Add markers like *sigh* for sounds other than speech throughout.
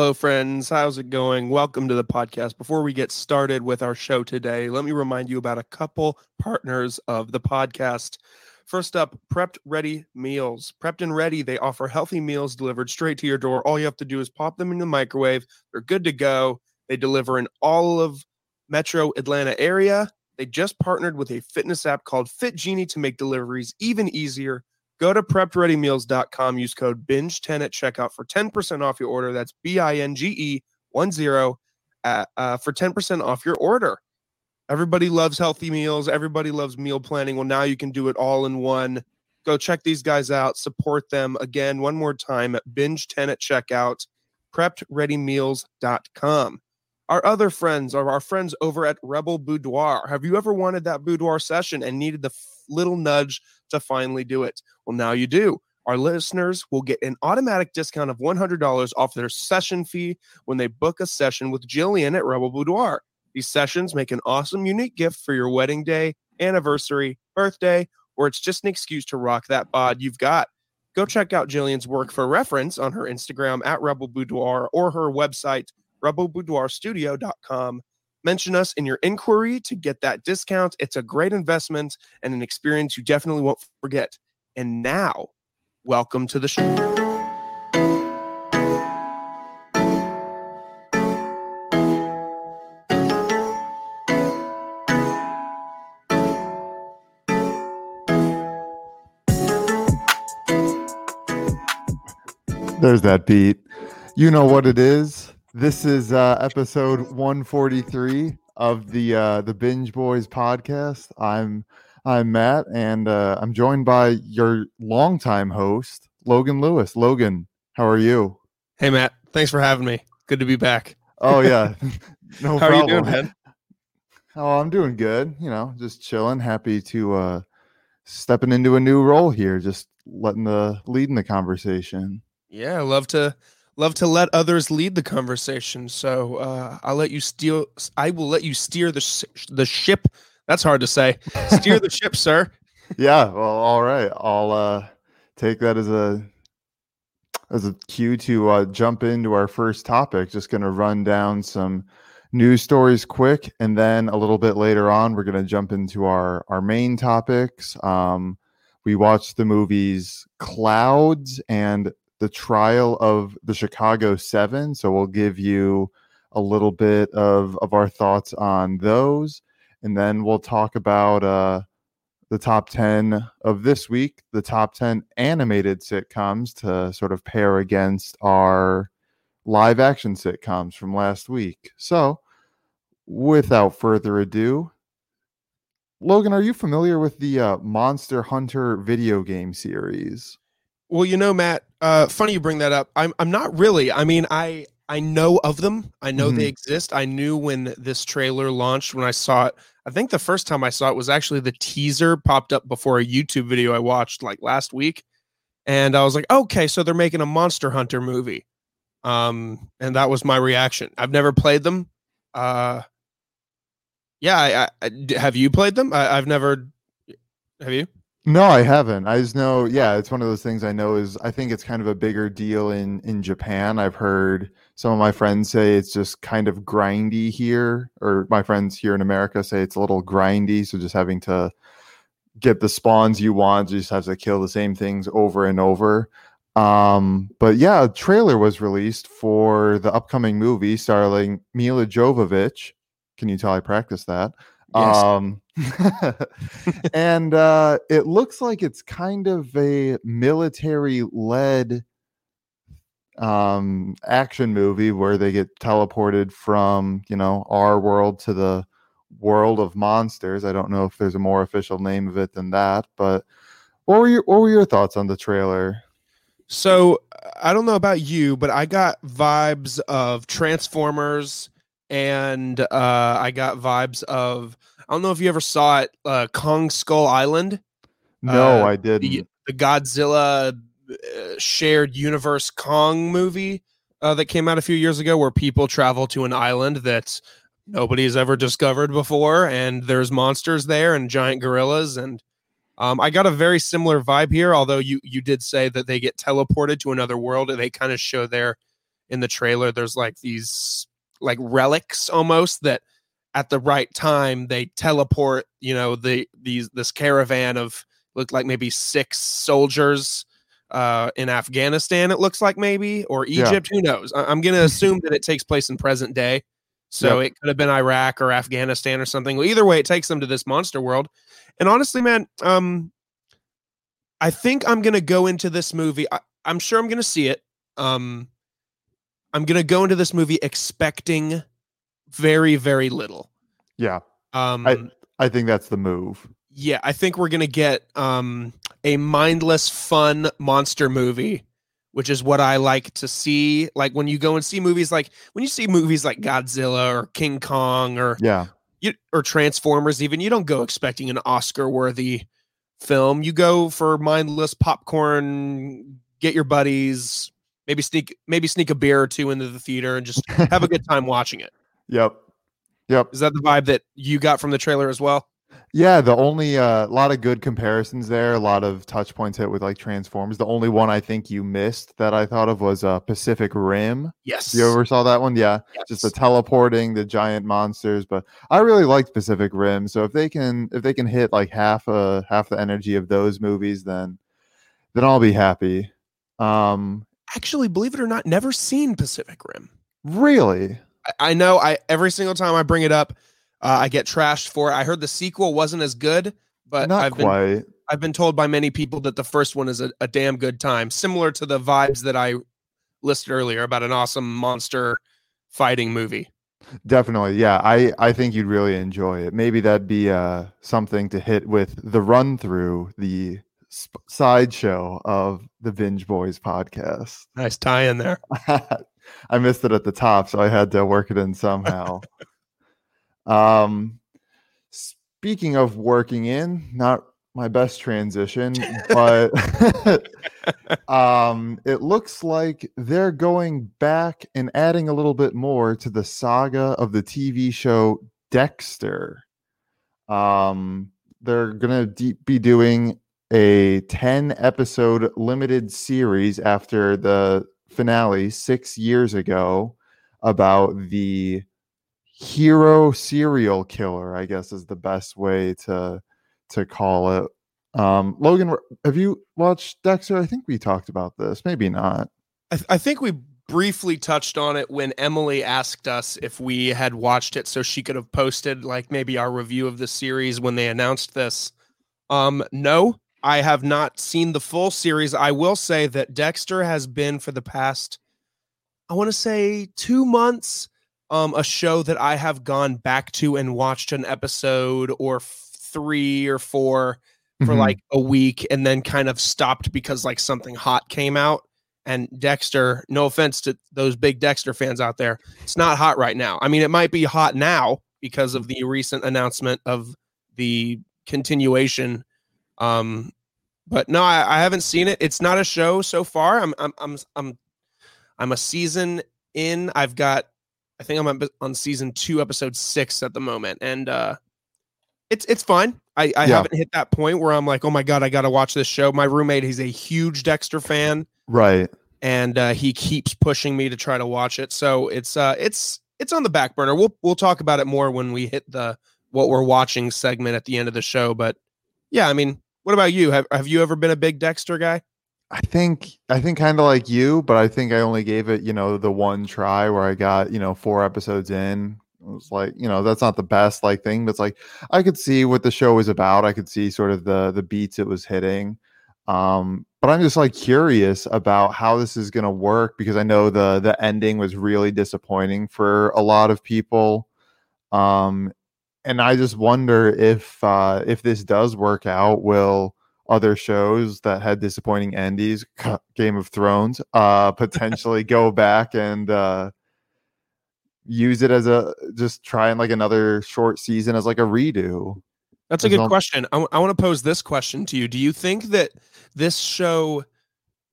Hello, friends. How's it going? Welcome to the podcast. Before we get started with our show today, let me remind you about a couple partners of the podcast. First up, Prepped Ready Meals. Prepped and Ready, they offer healthy meals delivered straight to your door. All you have to do is pop them in the microwave. They're good to go. They deliver in all of Metro Atlanta area. They just partnered with a fitness app called Fit Genie to make deliveries even easier. Go to preppedreadymeals.com, use code BINGE10 at checkout for 10% off your order. That's B I N G E 1 0 uh, for 10% off your order. Everybody loves healthy meals. Everybody loves meal planning. Well, now you can do it all in one. Go check these guys out. Support them again one more time at binge10 at checkout, preppedreadymeals.com. Our other friends are our friends over at Rebel Boudoir. Have you ever wanted that boudoir session and needed the little nudge to finally do it? Well, now you do. Our listeners will get an automatic discount of $100 off their session fee when they book a session with Jillian at Rebel Boudoir. These sessions make an awesome, unique gift for your wedding day, anniversary, birthday, or it's just an excuse to rock that bod you've got. Go check out Jillian's work for reference on her Instagram at Rebel Boudoir or her website, rebelboudoirstudio.com. Mention us in your inquiry to get that discount. It's a great investment and an experience you definitely won't forget. And now, welcome to the show. There's that beat. You know what it is. This is uh, episode 143 of the uh, the Binge Boys podcast. I'm I'm Matt, and uh, I'm joined by your longtime host, Logan Lewis. Logan, how are you? Hey, Matt. Thanks for having me. Good to be back. Oh yeah, *laughs* *laughs* no How problem. are you doing, man? Oh, I'm doing good. You know, just chilling. Happy to uh stepping into a new role here. Just letting the leading the conversation. Yeah, I love to love to let others lead the conversation. So uh, I'll let you steer. I will let you steer the sh- the ship. That's hard to say. *laughs* Steer the ship, sir. yeah well all right i'll uh take that as a as a cue to uh jump into our first topic just gonna run down some news stories quick and then a little bit later on we're gonna jump into our our main topics um we watched the movies clouds and the trial of the chicago seven so we'll give you a little bit of of our thoughts on those and then we'll talk about uh the top 10 of this week, the top 10 animated sitcoms to sort of pair against our live action sitcoms from last week. So, without further ado, Logan, are you familiar with the uh, Monster Hunter video game series? Well, you know, Matt. Uh, funny you bring that up. I'm I'm not really. I mean, I I know of them. I know they exist. I knew when this trailer launched when I saw it. I think the first time I saw it was actually the teaser popped up before a YouTube video I watched like last week, and I was like, okay, so they're making a Monster Hunter movie. Um, and that was my reaction. I've never played them. Uh, yeah, I, I- have you played them? I, I've never. Have you? No, I haven't. I just know, yeah, it's one of those things I know is I think it's kind of a bigger deal in in Japan. I've heard some of my friends say it's just kind of grindy here, or my friends here in America say it's a little grindy. So just having to get the spawns you want, you just have to kill the same things over and over. Um, but yeah, a trailer was released for the upcoming movie starring Milla Jovovich. Can you tell I practiced that? Yes. Um, *laughs* and uh, it looks like it's kind of a military led um, action movie where they get teleported from, you know, our world to the world of monsters. I don't know if there's a more official name of it than that, but what were your what were your thoughts on the trailer? So I don't know about you, but I got vibes of Transformers, and uh, I got vibes of I don't know if you ever saw it, uh, Kong Skull Island, No, Uh, I didn't. the, the Godzilla uh, shared universe Kong movie uh, that came out a few years ago, where people travel to an island that nobody's ever discovered before, and there's monsters there and giant gorillas and um, I got a very similar vibe here, although you you did say that they get teleported to another world and they kind of show there in the trailer. There's like these like relics almost that at the right time they teleport. You know, the these this caravan of looked like maybe six soldiers uh, in Afghanistan. It looks like maybe or Yeah. Egypt. Who knows? I- I'm going to assume that it takes place in present day. So it could have been Iraq or Afghanistan or something. Well, either way, it takes them to this monster world. And honestly, man, um, I think I'm gonna go into this movie. I, I'm sure I'm gonna see it. Um, I'm gonna go into this movie expecting very, very little. Yeah, Um, I- I think that's the move. yeah, I think we're gonna get um a mindless, fun monster movie, which is what I like to see. Like when you go and see movies, like when you see movies like Godzilla or King Kong or Yeah, you, or Transformers, even you don't go expecting an Oscar-worthy film. You go for mindless popcorn, get your buddies, maybe sneak maybe sneak a beer or two into the theater and just *laughs* have a good time watching it. Yep, yep. Is that the vibe that you got from the trailer as well? Yeah, the only a lot of good comparisons there, a lot of touch points hit with like Transformers. The only one I think you missed that I thought of was uh, Pacific Rim. Yes. You ever saw that one? Yeah, just the teleporting, the giant monsters. But I really liked Pacific Rim. So if they can, if they can hit like half uh half the energy of those movies, then then I'll be happy. Um, Actually, believe it or not, never seen Pacific Rim. really, I, know I every single time I bring it up, uh, I get trashed for it. I heard the sequel wasn't as good, but not I've been quite. I've been told by many people that the first one is a, a damn good time, similar to the vibes that I listed earlier about an awesome monster fighting movie. Definitely, yeah. I I think you'd really enjoy it. Maybe that'd be uh something to hit with the run through the sp- sideshow of the Binge Boys podcast. Nice tie in there. *laughs* I missed it at the top, so I had to work it in somehow. um, speaking of working in, not my best transition, but *laughs* um, it looks like they're going back and adding a little bit more to the saga of the TV show Dexter. Um, they're gonna de- be doing a 10 episode limited series after the finale six years ago about the hero serial killer i guess is the best way to to call it. Um logan have you watched dexter? I think we talked about this maybe not. I, th- I think we briefly touched on it when Emily asked us if we had watched it so she could have posted like maybe our review of the series when they announced this. Um no, I have not seen the full series. I will say that Dexter has been for the past I want to say 2 months um a show that I have gone back to and watched an episode or f- 3 or 4 for Mhm. like a week and then kind of stopped because like something hot came out and Dexter, no offense to those big Dexter fans out there, it's not hot right now. I mean, it might be hot now because of the recent announcement of the continuation. Um, but no, I, I haven't seen it. It's not a show so far. I'm I'm I'm I'm I'm a season in. I've got I think I'm on- on season two, episode six at the moment, and uh it's it's fine. I, I Yeah. haven't hit that point where I'm like, oh my god, I got to watch this show. My roommate, he's a huge Dexter fan right and uh, he keeps pushing me to try to watch it. So it's uh, it's it's on the back burner. We'll we'll talk about it more when we hit the what we're watching segment at the end of the show. But yeah, I mean, what about you? Have have you ever been a big Dexter guy? I think I think kind of like you, but I think I only gave it, you know, the one try where I got, you know, four episodes in. It was like, you know, that's not the best like thing, but it's like I could see what the show was about. I could see sort of the the beats it was hitting. Um, but I'm just like curious about how this is to work because I know the the ending was really disappointing for a lot of people. Um, and I just wonder if uh, if this does work out, will other shows that had disappointing endings, Game of Thrones, uh, *laughs* potentially go back and uh, use it as a just try and like another short season as like a redo. That's a good long- question. I, want to pose this question to you. Do you think that this show,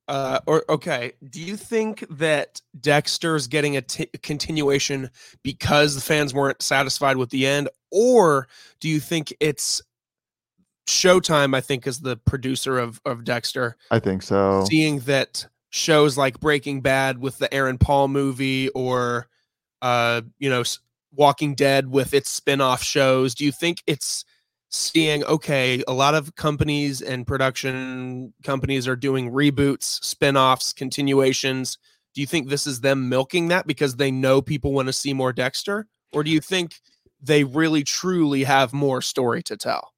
uh, or okay, do you think that Dexter's getting a t- continuation because the fans weren't satisfied with the end, or do you think it's Showtime? I think is the producer of of Dexter, I think so. seeing that shows like Breaking Bad with the Aaron Paul movie or uh you know Walking Dead with its spin-off shows? Do you think it's seeing okay, a lot of companies and production companies are doing reboots, spin-offs, continuations. Do you think this is them milking that because they know people want to see more Dexter? Or do you think they really truly have more story to tell?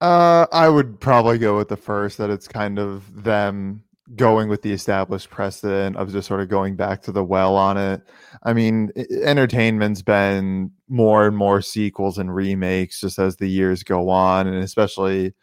Uh, I would probably go with the first that it's kind of them going with the established precedent of just sort of going back to the well on it. I mean, entertainment's been more and more sequels and remakes just as the years go on, and especially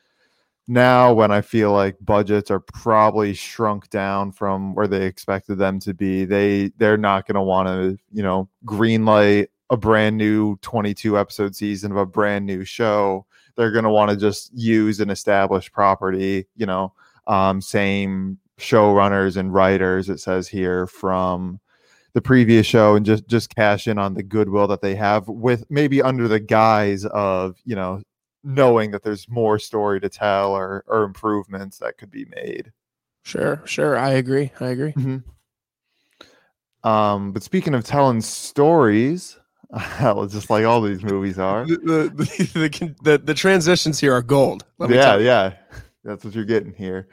now when I feel like budgets are probably shrunk down from where they expected them to be. They they're not going to want to, you know, greenlight a brand new 22 episode season of a brand new show. They're going to want to just use an established property, you know, um, same showrunners and writers it says here from the previous show and just just cash in on the goodwill that they have with maybe under the guise of you know knowing that there's more story to tell or or improvements that could be made. Sure sure. I agree. I agree. Mm-hmm. um but speaking of telling stories *laughs* just like all these movies are. The the, *laughs* the, the, the transitions here are gold. Yeah yeah. *laughs* That's what you're getting here.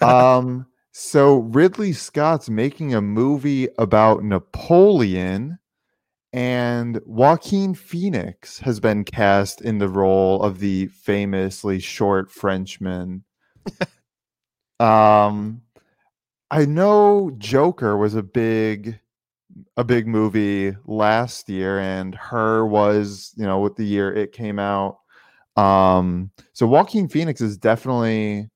Um so Ridley Scott's making a movie about Napoleon, and Joaquin Phoenix has been cast in the role of the famously short Frenchman. um, I know Joker was a big a big movie last year and her was you know with the year it came out um so Joaquin Phoenix is definitely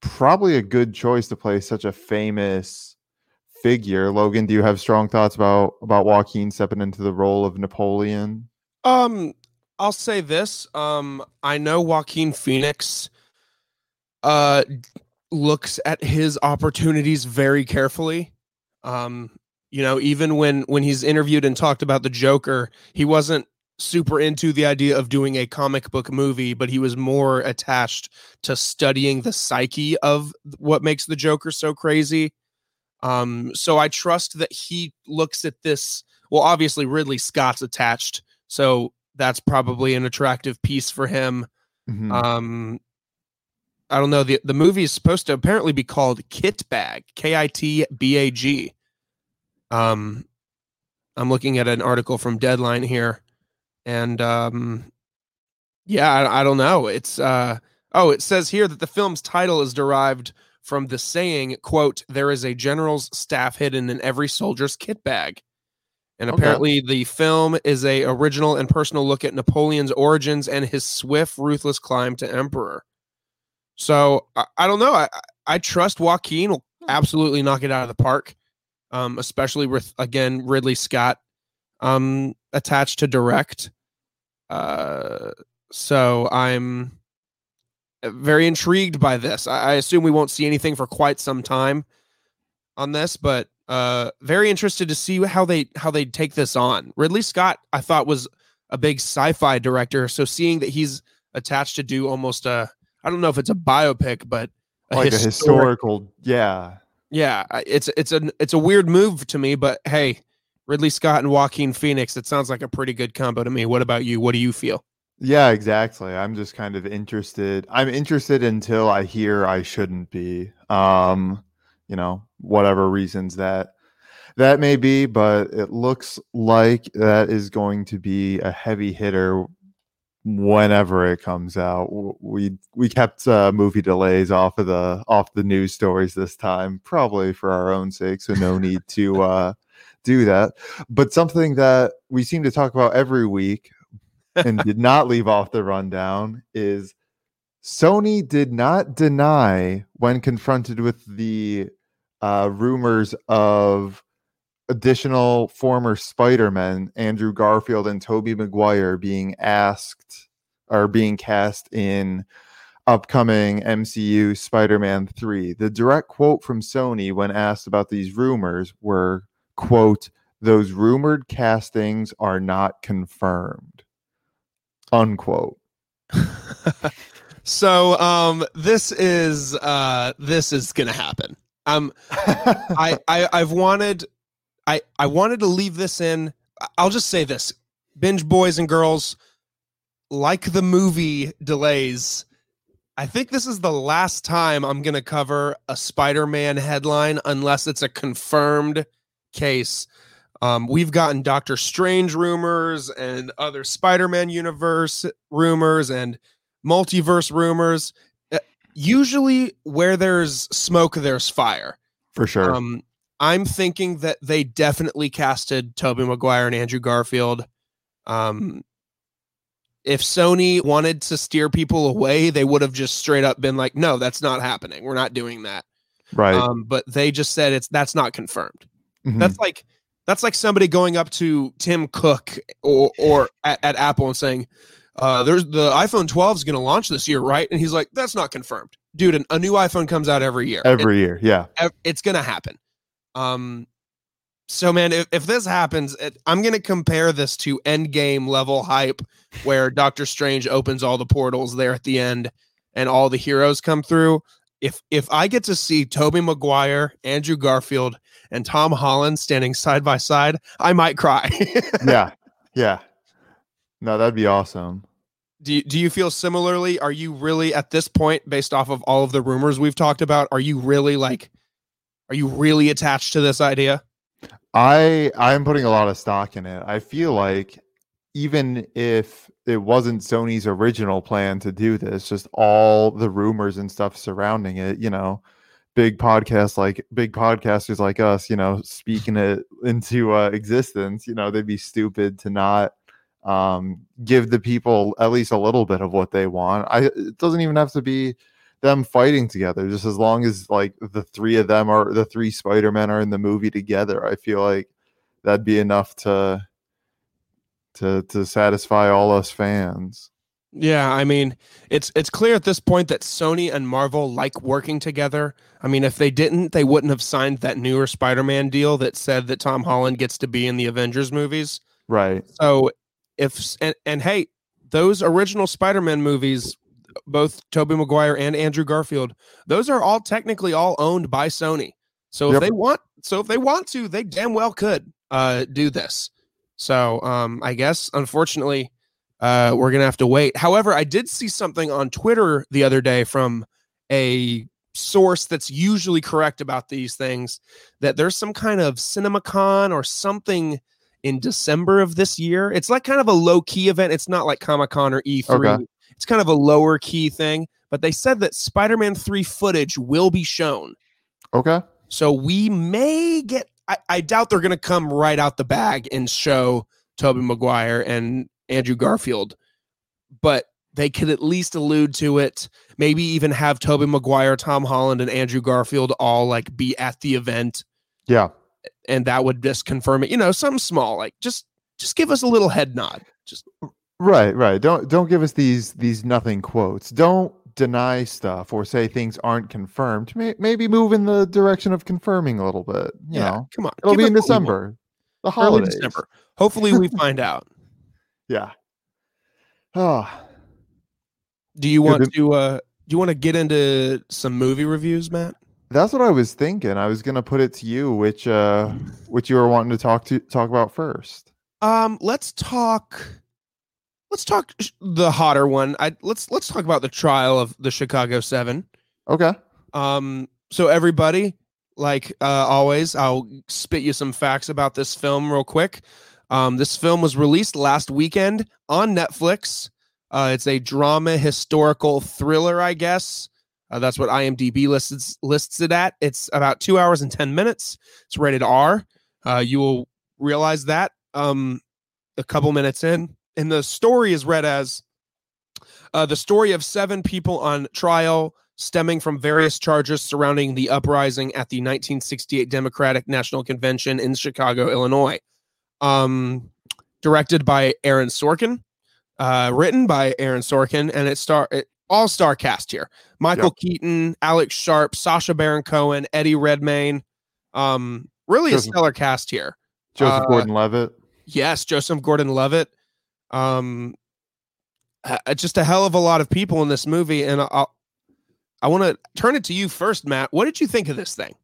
probably a good choice to play such a famous figure. Logan, do you have strong thoughts about about Joaquin stepping into the role of Napoleon? Um, I'll say this. Um, I know Joaquin Phoenix uh looks at his opportunities very carefully. Um, you know, even when when he's interviewed and talked about the Joker, he wasn't super into the idea of doing a comic book movie, but he was more attached to studying the psyche of what makes the Joker so crazy. Um, so I trust that he looks at this. Well, obviously Ridley Scott's attached, so that's probably an attractive piece for him. Mm-hmm. Um, I don't know. the The movie is supposed to apparently be called Kit Bag, K I T B A G. Um, I'm looking at an article from Deadline here and um, yeah, I, I don't know. It's uh, oh, it says here that the film's title is derived from the saying, "quote There is a general's staff hidden in every soldier's kit bag." And apparently, okay. the film is a original and personal look at Napoleon's origins and his swift, ruthless climb to emperor. So I, I don't know. I I trust Joaquin will absolutely knock it out of the park, um, especially with again Ridley Scott um, attached to direct. Uh, so I'm very intrigued by this. I, I, assume we won't see anything for quite some time on this, but uh, very interested to see how they how they take this on. Ridley Scott, I thought was a big sci-fi director, so seeing that he's attached to do almost a I don't know if it's a biopic, but a like historic, a historical, yeah, yeah. It's it's a it's a weird move to me, but hey, Ridley Scott and Joaquin Phoenix. It sounds like a pretty good combo to me. What about you? What do you feel? Yeah, exactly. I'm just kind of interested. I'm interested until I hear I shouldn't be. Um, you know, whatever reasons that that may be, but it looks like that is going to be a heavy hitter whenever it comes out. We we kept uh, movie delays off of the off the news stories this time, probably for our own sake. So no need to *laughs* uh, do that. But something that we seem to talk about every week and *laughs* did not leave off the rundown is Sony did not deny when confronted with the uh, rumors of additional former Spider-Man, Andrew Garfield and Tobey Maguire, being asked or being cast in upcoming MCU Spider-Man 3. The direct quote from Sony when asked about these rumors were quote, those rumored castings are not confirmed, unquote. so um this is uh this is gonna happen Um, *laughs* I, I I've wanted, I I wanted to leave this in. I'll just say this: binge boys and girls, like the movie delays. I think this is the last time I'm going to cover a Spider-Man headline unless it's a confirmed case. Um, we've gotten Doctor Strange rumors and other Spider-Man universe rumors and multiverse rumors. Uh, Usually, where there's smoke, there's fire. For sure. Um, I'm thinking that they definitely casted Tobey Maguire and Andrew Garfield. Um, if Sony wanted to steer people away, they would have just straight up been like, "No, that's not happening. We're not doing that." right. Um, but they just said it's that's not confirmed. Mhm. That's like that's like somebody going up to Tim Cook or or at, at Apple and saying, uh, "There's the iPhone 12 is going to launch this year, right?" And he's like, "That's not confirmed, dude. An, a new iPhone comes out every year. It- Every year. Yeah. ev- it's gonna happen. Um, so man, if, if this happens, it, I'm gonna compare this to Endgame level hype, where Doctor Strange opens all the portals there at the end, and all the heroes come through. If if I get to see Tobey Maguire, Andrew Garfield, and Tom Holland standing side by side, I might cry. *laughs* Yeah. Yeah. No, that'd be awesome. do you, do you feel similarly? Are you really at this point, based off of all of the rumors we've talked about, are you really like, are you really attached to this idea? I I'm putting a lot of stock in it. I feel like even if it wasn't Sony's original plan to do this, just all the rumors and stuff surrounding it, you know, big podcasts like big podcasters like us, you know, speaking it into uh, existence, you know, they'd be stupid to not um give the people at least a little bit of what they want. I it doesn't even have to be them fighting together just as long as like the three of them are the three spider-men are in the movie together i feel like that'd be enough to to to satisfy all us fans Yeah, I mean, it's it's clear at this point that Sony and Marvel like working together. I mean, if they didn't, they wouldn't have signed that newer Spider-Man deal that said that Tom Holland gets to be in the Avengers movies. right So, if and, and hey, those original Spider-Man movies, both Tobey Maguire and Andrew Garfield, those are all technically all owned by Sony. So if Yep. they want, so if they want to, they damn well could uh, do this. So um, I guess unfortunately, uh, we're gonna have to wait. However, I did see something on Twitter the other day from a source that's usually correct about these things that there's some kind of CinemaCon or something in December of this year. It's like kind of a low key event. It's not like Comic Con or E3. Okay. It's kind of a lower key thing. But they said that Spider Man 3 footage will be shown. okay So we may get, I, I doubt they're going to come right out the bag and show Tobey Maguire and Andrew Garfield, but they could at least allude to it. Maybe even have Tobey Maguire, Tom Holland, and Andrew Garfield all like be at the event yeah and that would just confirm it. You know, something small, like just just give us a little head nod. Just right right don't don't give us these these nothing quotes don't deny stuff or say things aren't confirmed May, maybe move in the direction of confirming a little bit you yeah, know come on. it'll give be in what we want. december the Early December. Hopefully, we find *laughs* out. yeah oh Do you want to- to? uh Do you want to get into some movie reviews, Matt? That's what I was thinking. I was gonna put it to you, which uh *laughs* which you were wanting to talk to talk about first. Um, let's talk. Let's talk the hotter one. I let's let's talk about the trial of the Chicago Seven. Okay. Um, so everybody, like uh, always, I'll spit you some facts about this film real quick. Um, this film was released last weekend on Netflix. Uh, it's a drama historical thriller, I guess. Uh, that's what IMDb lists lists it at. It's about two hours and ten minutes. It's rated R. Uh, you will realize that um, a couple minutes in, and the story is read as uh, the story of seven people on trial stemming from various charges surrounding the uprising at the 1968 Democratic National Convention in Chicago, Illinois. Um, directed by Aaron Sorkin, uh, written by Aaron Sorkin, and it star it, all star cast here: Michael Keaton, Alex Sharp, Sacha Baron Cohen, Eddie Redmayne. Um, really a stellar cast here. Joseph Uh, Gordon-Levitt. Yes, Joseph Gordon-Levitt. Um, uh, just a hell of a lot of people in this movie, and I'll, I want to turn it to you first, Matt. What did you think of this thing?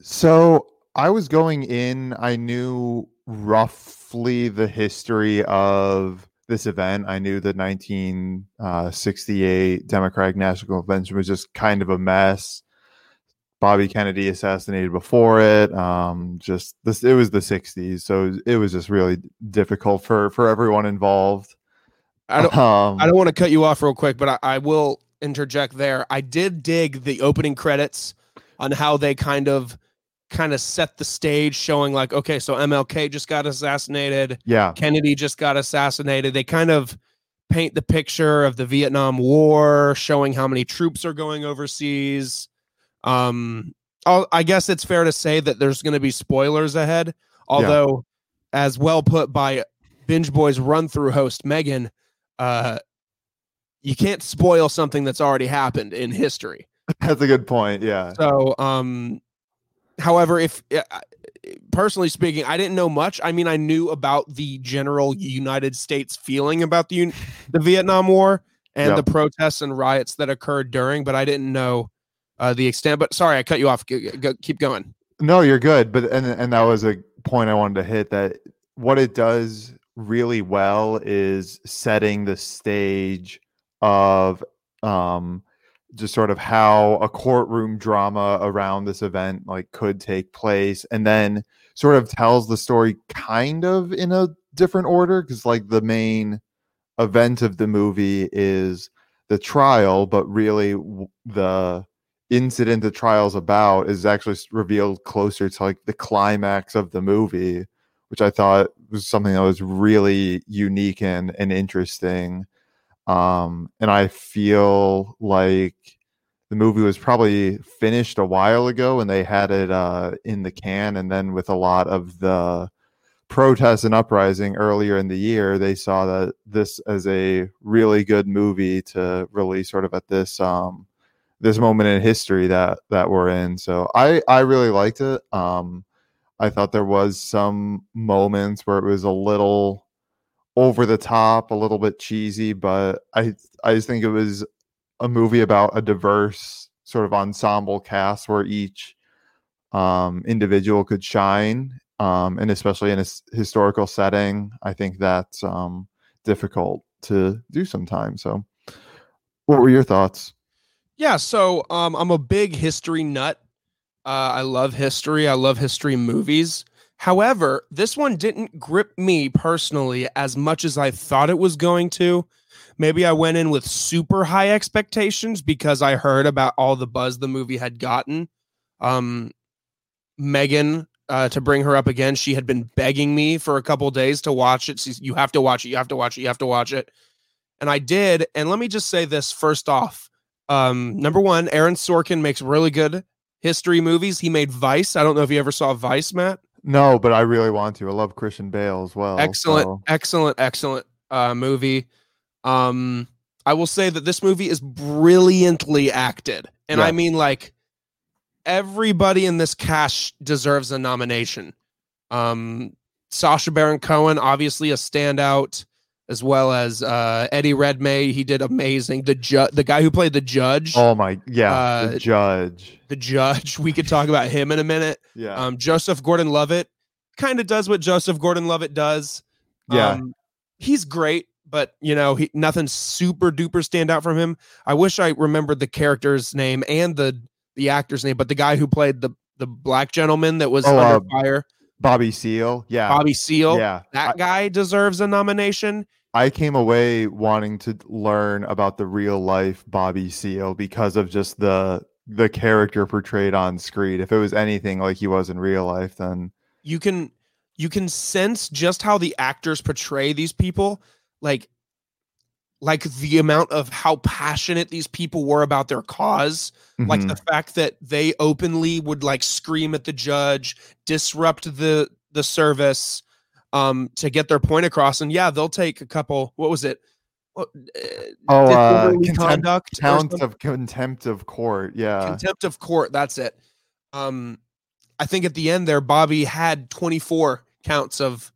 So I was going in, I knew roughly the history of this event. I knew the 1968 Democratic National Convention was just kind of a mess. Bobby Kennedy assassinated before it. Um, just this, it was the 60s, so it was just really difficult for for everyone involved. I don't, um, I don't want to cut you off real quick, but I, I will interject there. I did dig the opening credits on how they kind of kind of set the stage showing like okay so mlk just got assassinated yeah kennedy just got assassinated they kind of paint the picture of the vietnam war showing how many troops are going overseas um I'll, i guess it's fair to say that there's going to be spoilers ahead although yeah. as well put by binge boys run through host megan uh you can't spoil something that's already happened in history *laughs* that's a good point yeah so um However, if personally speaking, I didn't know much. I mean, I knew about the general United States feeling about the the Vietnam War and yep. the protests and riots that occurred during, but I didn't know uh, the extent. But sorry, I cut you off. Keep going. No, you're good. But and and that was a point I wanted to hit. That what it does really well is setting the stage of um just sort of how a courtroom drama around this event like could take place and then sort of tells the story kind of in a different order because like the main event of the movie is the trial but really the incident the trial's about is actually revealed closer to like the climax of the movie which i thought was something that was really unique and, and interesting um, and I feel like the movie was probably finished a while ago and they had it uh, in the can. And then with a lot of the protests and uprising earlier in the year, they saw that this as a really good movie to release sort of at this um, this moment in history that that we're in. So I I really liked it. Um, I thought there was some moments where it was a little over the top, a little bit cheesy, but I I just think it was a movie about a diverse sort of ensemble cast where each um, individual could shine, um, and especially in a s- historical setting, I think that's um, difficult to do sometimes. So, what were your thoughts? Yeah, so um, I'm a big history nut. Uh, I love history. I love history movies. However, this one didn't grip me personally as much as I thought it was going to. Maybe I went in with super high expectations because I heard about all the buzz the movie had gotten. Um, Megan, uh, to bring her up again, she had been begging me for a couple days to watch it. She's, you have to watch it. You have to watch it. You have to watch it. And I did. And let me just say this first off. Um, number one, Aaron Sorkin makes really good history movies. He made Vice. I don't know if you ever saw Vice, Matt. No, but I really want to. I love Christian Bale as well. Excellent, so. excellent, excellent uh, movie. Um, I will say that this movie is brilliantly acted, and yeah. I mean like everybody in this cast deserves a nomination. Um, Sacha Baron Cohen, obviously a standout, as well as uh, Eddie Redmayne. He did amazing. The ju- the guy who played the judge. Oh my, yeah, uh, the judge the judge. We could talk about him in a minute. Yeah. Um, Joseph Gordon-Levitt kind of does what Joseph Gordon-Levitt does. Yeah. Um, he's great, but you know, he nothing super duper stand out from him. I wish I remembered the character's name and the the actor's name, but the guy who played the the black gentleman that was oh, under uh, fire. Bobby Seale. Yeah. Bobby Seale. Yeah. That guy deserves a nomination. I came away wanting to learn about the real life Bobby Seale because of just the the character portrayed on screen. If it was anything like he was in real life, then you can you can sense just how the actors portray these people, like like the amount of how passionate these people were about their because mm-hmm. like the fact that they openly would like scream at the judge disrupt the the service um to get their point across and yeah they'll take a couple what was it uh, oh, uh, contempt, contempt of contempt of court. Yeah, contempt of court. That's it. Um, I think at the end there, Bobby had 24 counts of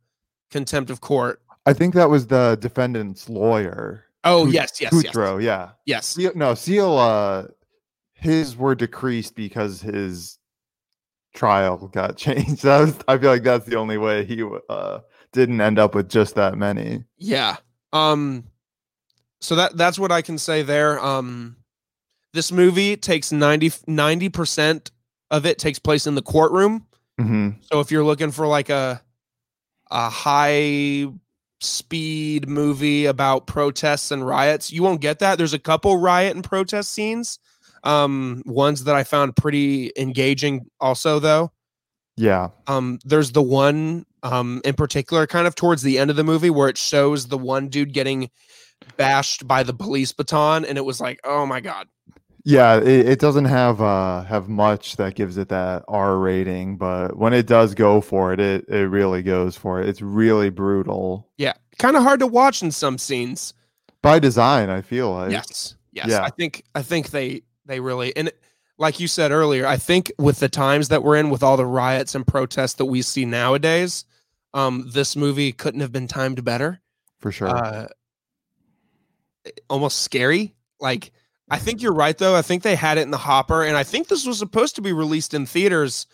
contempt of court. I think that was the defendant's lawyer. Oh yes, yes, Coutreau, yeah, yes. No, Seale. Uh, his were decreased because his trial got *laughs* changed. That was, I feel like that's the only way he uh, didn't end up with just that many. Yeah. Um. So that that's what I can say there. Um. This movie takes 90 percent of it takes place in the courtroom. hmm So if you're looking for like a a high speed movie about protests and riots, you won't get that. There's a couple riot and protest scenes. Um, ones that I found pretty engaging also though. Yeah. Um, there's the one um in particular kind of towards the end of the movie where it shows the one dude getting bashed by the police baton and it was like, "Oh my god." Yeah, it, it doesn't have uh have much that gives it that R rating, but when it does go for it, it it really goes for it. It's really brutal Yeah. Kind of hard to watch in some scenes. by design. I feel like yes yes yeah. i think i think they they really and like you said earlier i think with the times that we're in with all the riots and protests that we see nowadays um this movie couldn't have been timed better. For sure. uh almost scary. Like i think you're right though. I think they had it in the hopper and i think this was supposed to be released in theaters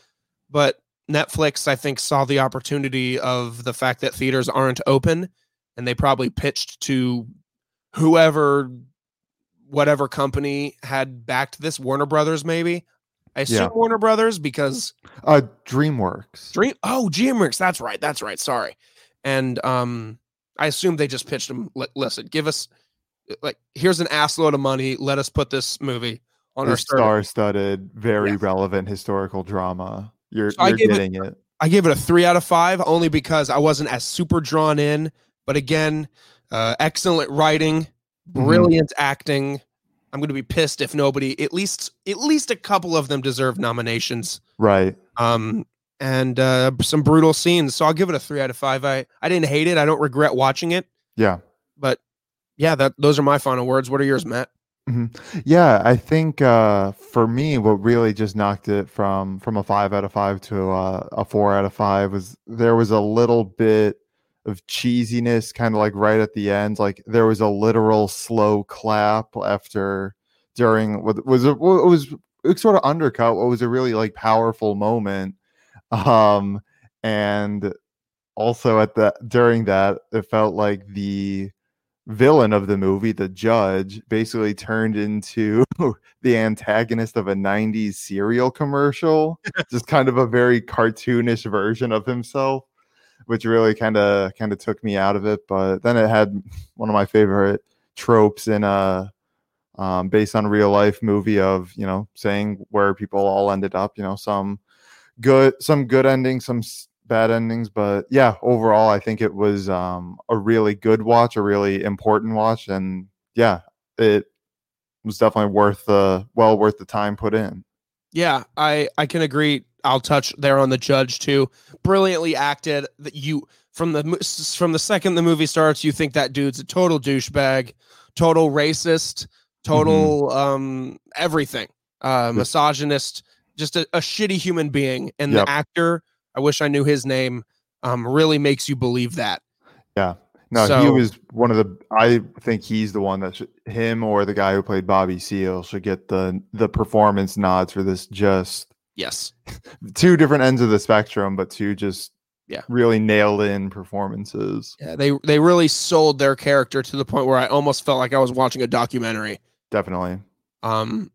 but netflix i think saw the opportunity of the fact that theaters aren't open and they probably pitched to whoever whatever company had backed this warner brothers maybe i assume Yeah. warner brothers because uh, DreamWorks. Dream. Oh, DreamWorks. That's right. That's right. Sorry. And um, I assume they just pitched them. Listen, give us like here's an ass load of money. Let us put this movie on our star-studded, very Yes. relevant historical drama. You're So you're gave it- getting it. I gave it a three out of five only because I wasn't as super drawn in. But again, uh, excellent writing, Mhm. brilliant acting. I'm going to be pissed if nobody, at least at least a couple of them deserve nominations. Right. um and uh some brutal scenes so i'll give it a three out of five i i didn't hate it i don't regret watching it Yeah. but yeah that those are my final words what are yours matt Yeah, I think uh, for me, what really just knocked it from from a five out of five to uh, a four out of five was there was a little bit of cheesiness, kind of like right at the end. Like there was a literal slow clap after during what was a, what was it sort of undercut what was a really like powerful moment. Um, and also at the during that, it felt like the villain of the movie, the judge, basically turned into *laughs* the antagonist of a 90s cereal commercial, *laughs* just kind of a very cartoonish version of himself, which really kind of kind of took me out of it. But then it had one of my favorite tropes in a um, based on real life movie of you know saying where people all ended up. You know, some good some good endings, some bad endings, but yeah, overall, I think it was um, a really good watch, a really important watch, and yeah, it was definitely worth the well worth the time put in. yeah i i can agree i'll touch there on the judge too brilliantly acted that you from the from the second the movie starts you think that dude's a total douchebag total racist total um everything uh misogynist just a, a shitty human being and Yep. the actor i wish i knew his name um really makes you believe that Yeah. No, he was one of the. I think he's the one that should, him or the guy who played Bobby Seale should get the the performance nods for this. Just yes two different ends of the spectrum, but two just Yeah. really nailed in performances. yeah they they really sold their character to the point where i almost felt like i was watching a documentary Definitely. Um,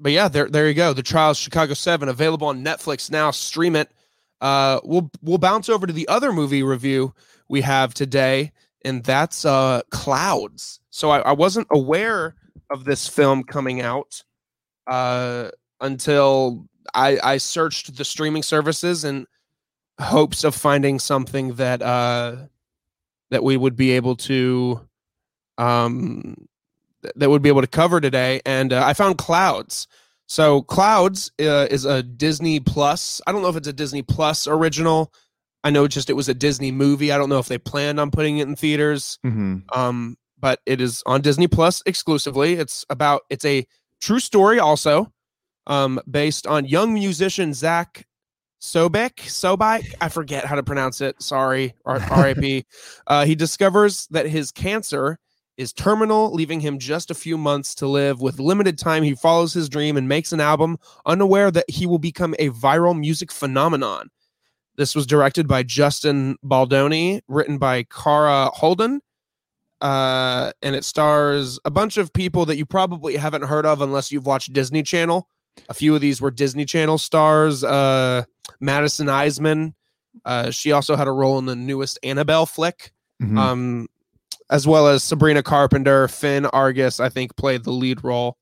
but yeah, there there you go. The Trials Chicago Seven available on Netflix now. Stream it. Uh, we'll we'll bounce over to the other movie review we have today, and that's uh Clouds. So I, I wasn't aware of this film coming out uh until I I searched the streaming services in hopes of finding something that uh that we would be able to um th- that would be able to cover today and uh, i found clouds. So clouds uh, is a disney plus i don't know if it's a disney plus original. I know just it was a disney movie. I don't know if they planned on putting it in theaters hmm um but it is on disney plus exclusively. It's about it's a true story also um based on young musician zach sobek sobek i forget how to pronounce it sorry R- rip *laughs* uh, he discovers that his cancer is terminal, leaving him just a few months to live. With limited time, he follows his dream and makes an album, unaware that he will become a viral music phenomenon. This was directed by Justin Baldoni, written by Kara Holden, uh, and it stars a bunch of people that you probably haven't heard of unless you've watched Disney Channel. A few of these were Disney Channel stars. Uh, Madison Iseman. Uh, she also had a role in the newest Annabelle flick. Mhm. Um, as well as Sabrina Carpenter, Fin Argus, I think played the lead role.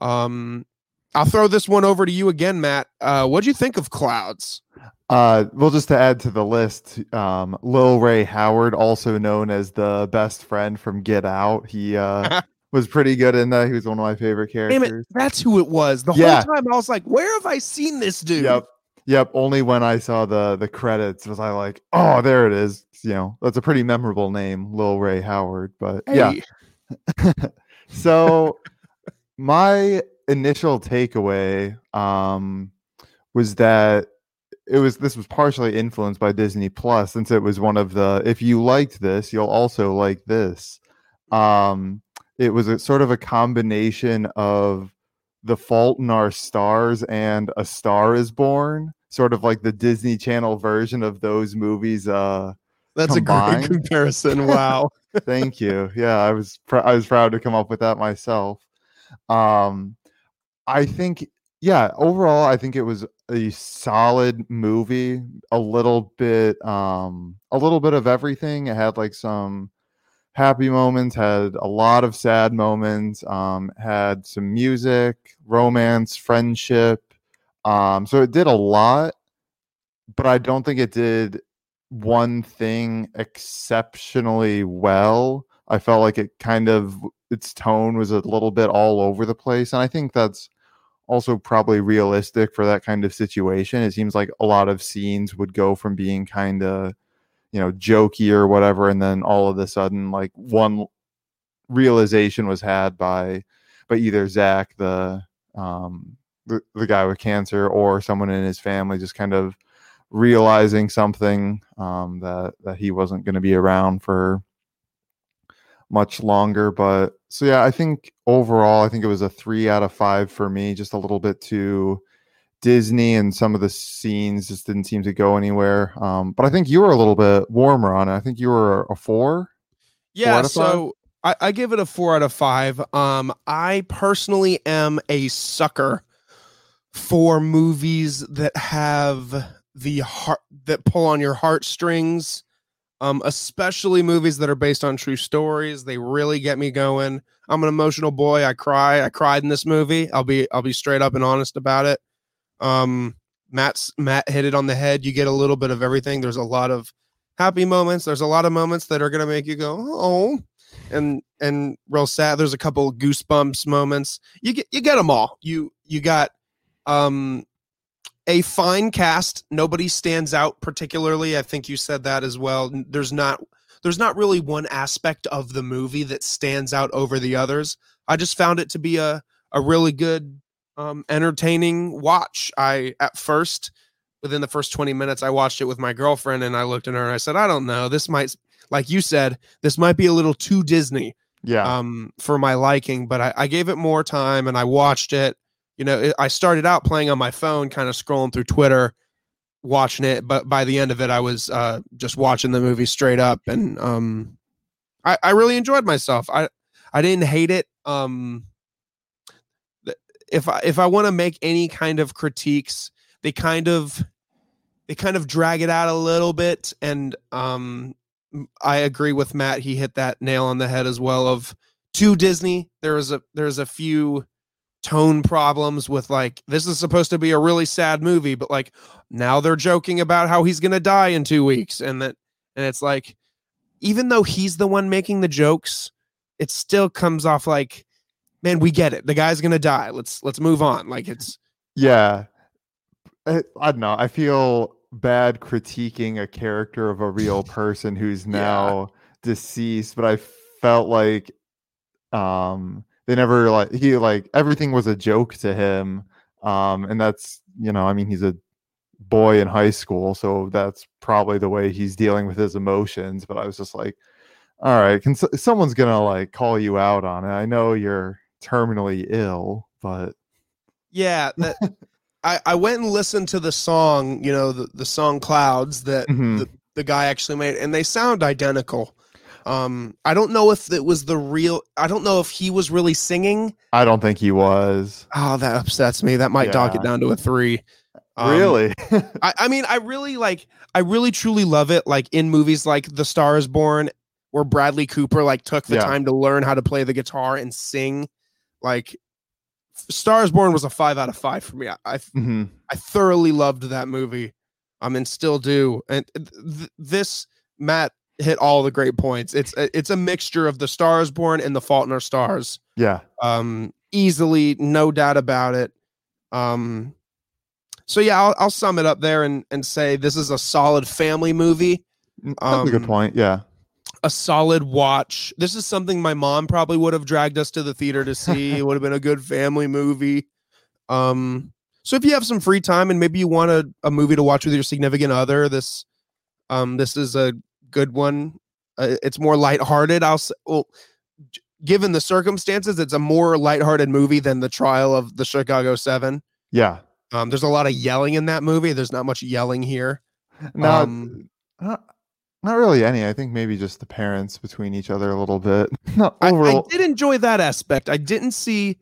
Um, I'll throw this one over to you again, Matt. Uh, what do you think of Clouds? Uh, well, just to add to the list, um, Lil Rel Howery, also known as the best friend from Get Out, he uh, *laughs* was pretty good in that. He was one of my favorite Damn characters. it, that's who it was. The Yeah. whole time I was like, where have I seen this dude? Yep. Yep. Only when I saw the the credits was I like, oh, there it is. You know, that's a pretty memorable name, Lil Rel Howery. But yeah. *laughs* So my initial takeaway um was that it was this was partially influenced by Disney Plus since it was one of the if you liked this, you'll also like this. Um it was a sort of a combination of The Fault in Our Stars and A Star is Born, sort of like the Disney Channel version of those movies uh that's a great comparison. *laughs* Wow. Thank you. Yeah, I was pr- I was proud to come up with that myself. Um, I think yeah, overall, I think it was a solid movie. A little bit, um, a little bit of everything. It had like some happy moments, had a lot of sad moments. Um, had some music, romance, friendship. Um, so it did a lot, but I don't think it did one thing exceptionally well. I felt like it kind of its tone was a little bit all over the place, and I think that's also probably realistic for that kind of situation. It seems like a lot of scenes would go from being kind of, you know, jokey or whatever, and then all of a sudden, like one realization was had by by either Zach, the um the, the guy with cancer, or someone in his family, just kind of realizing something um, that that he wasn't going to be around for much longer. But so yeah, I think overall, I think it was a three out of five for me. Just a little bit too Disney, and some of the scenes just didn't seem to go anywhere. Um, but I think you were a little bit warmer on it. I think you were a four. Yeah, five? so I, I give it a four out of five. Um, I personally am a sucker for movies that have the heart that pull on your heartstrings. Um, especially movies that are based on true stories. They really get me going. I'm an emotional boy. I cry. I cried in this movie. I'll be I'll be straight up and honest about it. Um, Matt's Matt hit it on the head. You get a little bit of everything. There's a lot of happy moments. There's a lot of moments that are gonna make you go, oh, and and real sad. There's a couple goosebumps moments. You get you get them all. You you got um a fine cast. Nobody stands out particularly. I think you said that as well. There's not there's not really one aspect of the movie that stands out over the others. I just found it to be a a really good um entertaining watch. I at first within the first 20 minutes I watched it with my girlfriend and I looked at her and I said, "I don't know. This might like you said, this might be a little too Disney Yeah. um, for my liking, but I, I gave it more time and I watched it. You know, it, I started out playing on my phone, kind of scrolling through Twitter, watching it, but by the end of it, I was uh, just watching the movie straight up, and um, I, I really enjoyed myself. I I didn't hate it. Um, if I if I want to make any kind of critiques, they kind of they kind of drag it out a little bit, and um, I agree with Matt. He hit that nail on the head as well. Of to Disney, there is a there's a few tone problems with like this is supposed to be a really sad movie, but like now they're joking about how he's gonna die in two weeks, and that and it's like even though he's the one making the jokes, it still comes off like, man, we get it. The guy's gonna die. Let's let's move on. Like it's Yeah. I, I don't know. I feel bad critiquing a character of a real *laughs* person who's Yeah. now deceased, but I felt like um they never like he like everything was a joke to him. Um and that's you know, I mean he's a boy in high school, so that's probably the way he's dealing with his emotions. But I was just like, All right, can someone's gonna like call you out on it? I know you're terminally ill, but Yeah, that, *laughs* I I went and listened to the song, you know, the, the song Clouds that Mhm. the, the guy actually made, and they sound identical. Um, I don't know if it was the real. I don't know if he was really singing. I don't think he was. Oh, that upsets me. That might dock it down to a three. Um, really? *laughs* I, I mean, I really like, I really truly love it. Like in movies like The Star is Born, where Bradley Cooper like took the Yeah. time to learn how to play the guitar and sing. Like, Stars Born was a five out of five for me. I, I, Mhm. I thoroughly loved that movie. I um, and still do. And th- th- this Matt hit all the great points. It's it's a mixture of The Stars Born and The Fault in Our Stars Yeah. um easily no doubt about it um so yeah I'll, I'll sum it up there and and say this is a solid family movie That's a good Um, point. Yeah. A solid watch. This is something my mom probably would have dragged us to the theater to see. *laughs* It would have been a good family movie. Um so if you have some free time and maybe you want a, a movie to watch with your significant other this um this is a good one. Uh, it's more lighthearted. I'll say well given the circumstances it's a more lighthearted movie than the trial of the chicago seven. Yeah. um there's a lot of yelling in that movie. There's not much yelling here. No, Um, not, really any. I think maybe just the parents between each other a little bit. *laughs* Not I, I did enjoy that aspect. I didn't see,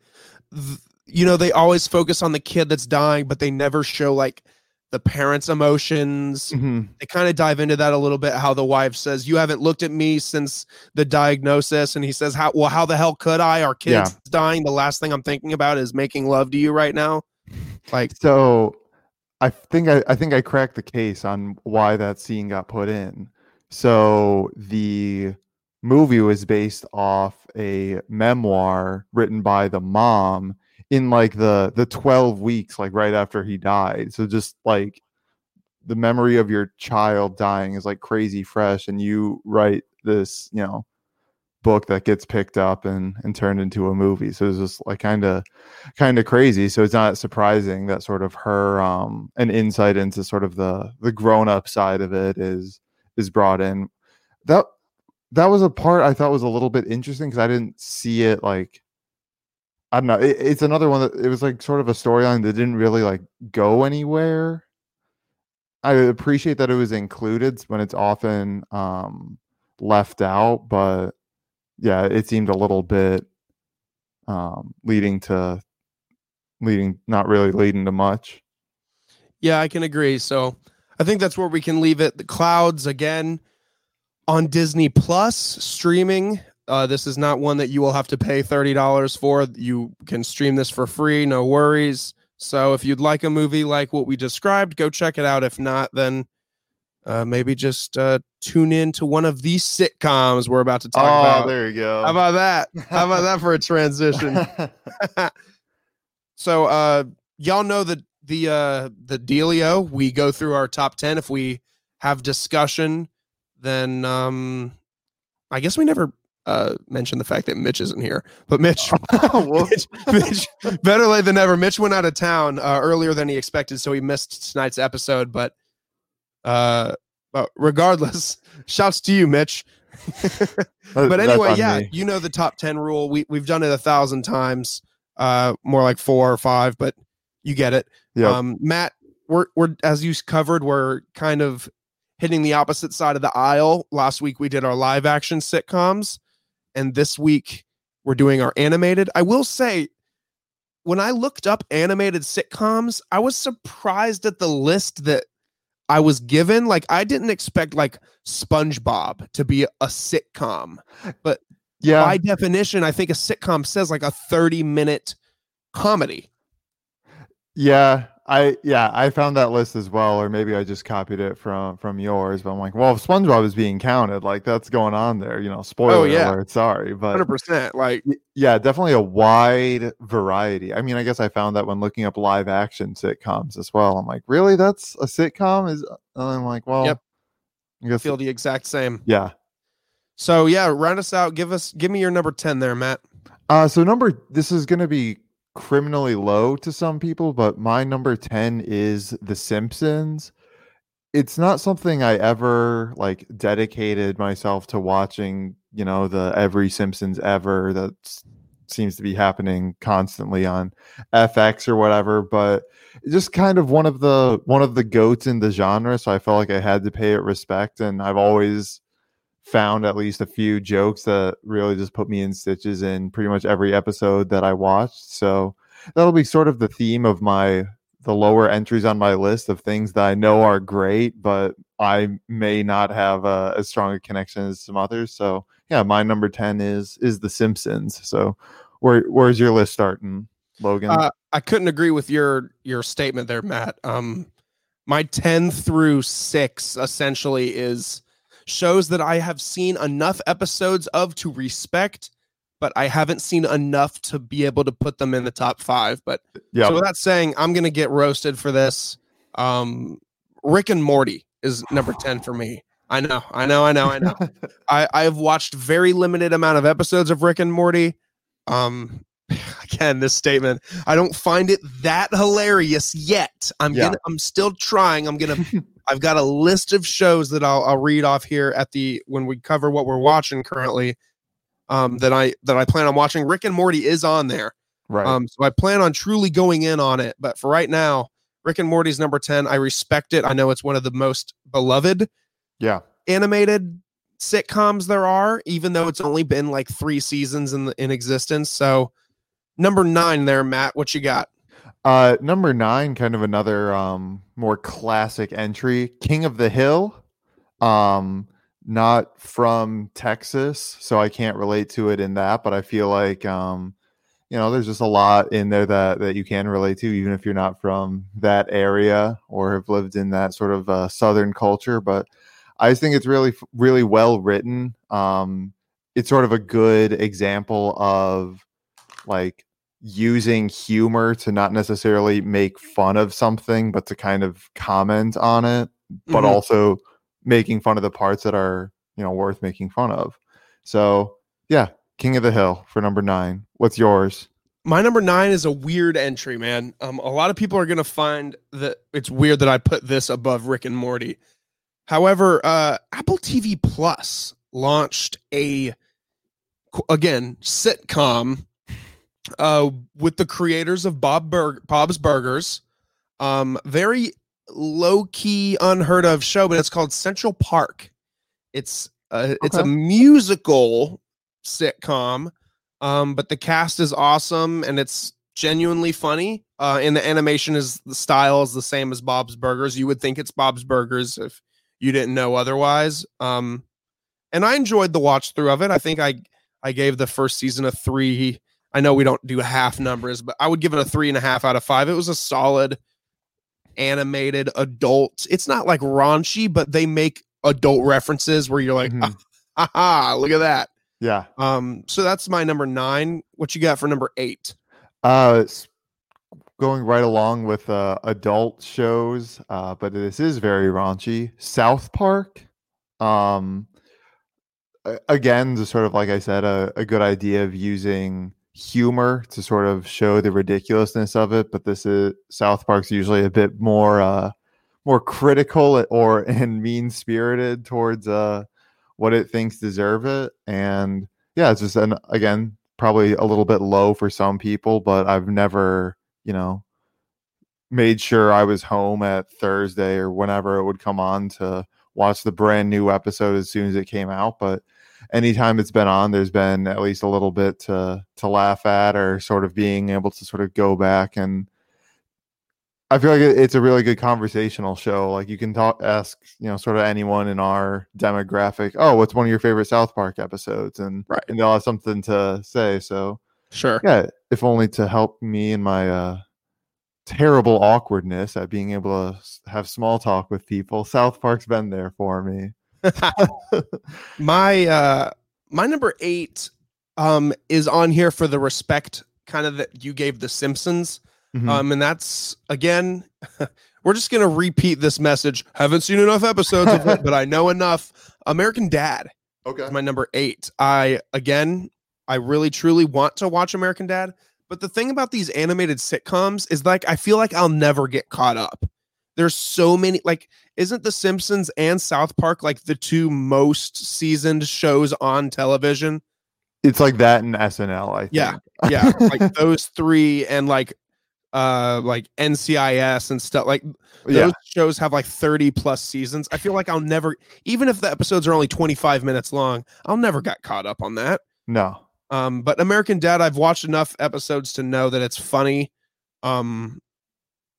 th- you know, they always focus on the kid that's dying, but they never show like the parents' emotions. Mhm. They kind of dive into that a little bit. How the wife says, "You haven't looked at me since the diagnosis," and he says, "How well? How the hell could I? Our Yeah. kid's dying. The last thing I'm thinking about is making love to you right now." Like, So I think I, I think I cracked the case on why that scene got put in. So the movie was based off a memoir written by the mom in like the the 12 weeks like right after he died. So just like the memory of your child dying is like crazy fresh and you write this, you know, book that gets picked up and and turned into a movie. So it's just like kind of kind of crazy. So it's not surprising that sort of her um an insight into sort of the the grown up side of it is is brought in. That that was a part I thought was a little bit interesting because I didn't see it like I don't know. It, it's another one that it was like sort of a storyline that didn't really like go anywhere. I appreciate that it was included when it's often um left out, but yeah, it seemed a little bit um leading to leading not really leading to much. yeah, I can agree. So I think that's where we can leave it. The clouds again on Disney Plus streaming. Uh, this is not one that you will have to pay thirty dollars for. You can stream this for free, no worries. So if you'd like a movie like what we described, go check it out. If not, then uh, maybe just uh, tune in to one of these sitcoms we're about to talk about. Oh, there you go. How about that? How about that for a transition? *laughs* *laughs* so uh y'all know the the uh the dealio we go through our top 10 if we have discussion then um i guess we never uh mentioned the fact that mitch isn't here but mitch, *laughs* Well, mitch, mitch better late than never mitch went out of town uh, earlier than he expected so he missed tonight's episode but uh but regardless *laughs* shouts to you mitch *laughs* but anyway, yeah, me. you know the top 10 rule. We we've done it a thousand times, uh, more like four or five, but you get it. Yep. Um, Matt, we're we're as you covered, we're kind of hitting the opposite side of the aisle. Last week we did our live action sitcoms, and this week we're doing our animated. I will say, when I looked up animated sitcoms, I was surprised at the list that I was given. Like I didn't expect like SpongeBob to be a sitcom. But yeah, By definition, I think a sitcom says like a 30 minute comedy. Yeah. I yeah, I found that list as well, or maybe I just copied it from from yours. But I'm like, well, if SpongeBob is being counted, like that's going on there. You know, spoiler Oh, yeah. alert. Sorry, but 100%. Like, yeah definitely a wide variety i mean i guess i found that when looking up live action sitcoms as well i'm like really that's a sitcom is and i'm like well Yep. i guess feel the exact same. yeah So, yeah, round us out. Give us, give me your number 10 there, Matt. uh so number this is gonna be criminally low to some people but my number 10 is the simpsons it's not something i ever like dedicated myself to watching you know the every Simpsons ever that seems to be happening constantly on FX or whatever. But just kind of one of the one of the goats in the genre, so I felt like I had to pay it respect, and I've always found at least a few jokes that really just put me in stitches in pretty much every episode that I watched. So that'll be sort of the theme of my the lower entries on my list of things that I know are great, but I may not have a, as strong a connection as some others. So yeah, my number ten is is The Simpsons. So where where's your list starting, Logan? Uh, I couldn't agree with your your statement there, Matt. Um, my ten through six essentially is shows that I have seen enough episodes of to respect but I haven't seen enough to be able to put them in the top five. But yeah, so without saying, I'm gonna get roasted for this. Um, Rick and Morty is number ten for me. I know, I know, I know, I know. *laughs* I I have watched very limited amount of episodes of Rick and Morty. Um, again, this statement, I don't find it that hilarious yet. I'm yeah. gonna, I'm still trying. I'm gonna. *laughs* I've got a list of shows that I'll, I'll read off here at the when we cover what we're watching currently um, that I that I plan on watching. Rick and Morty is on there, right? Um, so I plan on truly going in on it. But for right now, Rick and Morty's number ten. I respect it. I know it's one of the most beloved, yeah, animated sitcoms there are, even though it's only been like three seasons in the, in existence. So number nine there, Matt. What you got? Uh, number nine, kind of another um more classic entry, King of the Hill. Um, not from Texas, so I can't relate to it in that. But I feel like, um, you know, there's just a lot in there that that you can relate to, even if you're not from that area or have lived in that sort of uh, southern culture. But I just think it's really, really well written. Um, it's sort of a good example of like using humor to not necessarily make fun of something, but to kind of comment on it, but mm-hmm. also making fun of the parts that are you know worth making fun of. So yeah, King of the Hill for number nine. What's yours? My number nine is a weird entry, man. Um, a lot of people are gonna find that it's weird that I put this above Rick and Morty. However, uh, Apple TV Plus launched a again sitcom uh, with the creators of Bob Bur- Bob's Burgers. Um, very low key, unheard of show, but it's called Central Park. It's a, okay. it's a musical sitcom, um, but the cast is awesome and it's genuinely funny. Uh, and the animation is the style is the same as Bob's Burgers. You would think it's Bob's Burgers if you didn't know otherwise. Um, and I enjoyed the watch through of it. I think I I gave the first season a three. I know we don't do half numbers, but I would give it a three and a half out of five. It was a solid animated adult. It's not like raunchy, but they make adult references where you're like, mm-hmm. ah, ha, look at that. Yeah. Um. So that's my number nine. What you got for number eight? Uh, going right along with uh, adult shows, uh, but this is very raunchy. South Park. Um. Again, just sort of like I said, a, a good idea of using humor to sort of show the ridiculousness of it but this is south park's usually a bit more uh more critical or *laughs* and mean spirited towards uh what it thinks deserve it. And yeah it's just an again probably a little bit low for some people but i've never you know made sure i was home at thursday or whenever it would come on to watch the brand new episode as soon as it came out but anytime it's been on, there's been at least a little bit to to laugh at, or sort of being able to sort of go back and. I feel like it's a really good conversational show. Like you can talk, ask, you know, sort of anyone in our demographic. Oh, what's one of your favorite South Park episodes? And right. and they'll have something to say. So sure, yeah. If only to help me in my uh, terrible awkwardness at being able to have small talk with people. South Park's been there for me. *laughs* my uh my number eight um is on here for the respect kind of that you gave the Simpsons. Mm-hmm. Um, and that's again, *laughs* we're just gonna repeat this message. Haven't seen enough episodes of it, *laughs* but I know enough. American Dad. Okay. my number eight. I again, I really truly want to watch American Dad. But the thing about these animated sitcoms is like I feel like I'll never get caught up there's so many like isn't the Simpsons and South Park like the two most seasoned shows on television? It's like that in SNL, I think. Yeah. Yeah, like *laughs* those three and like uh like NCIS and stuff like those yeah. shows have like 30 plus seasons. I feel like I'll never even if the episodes are only 25 minutes long, I'll never get caught up on that. No. Um but American Dad I've watched enough episodes to know that it's funny. Um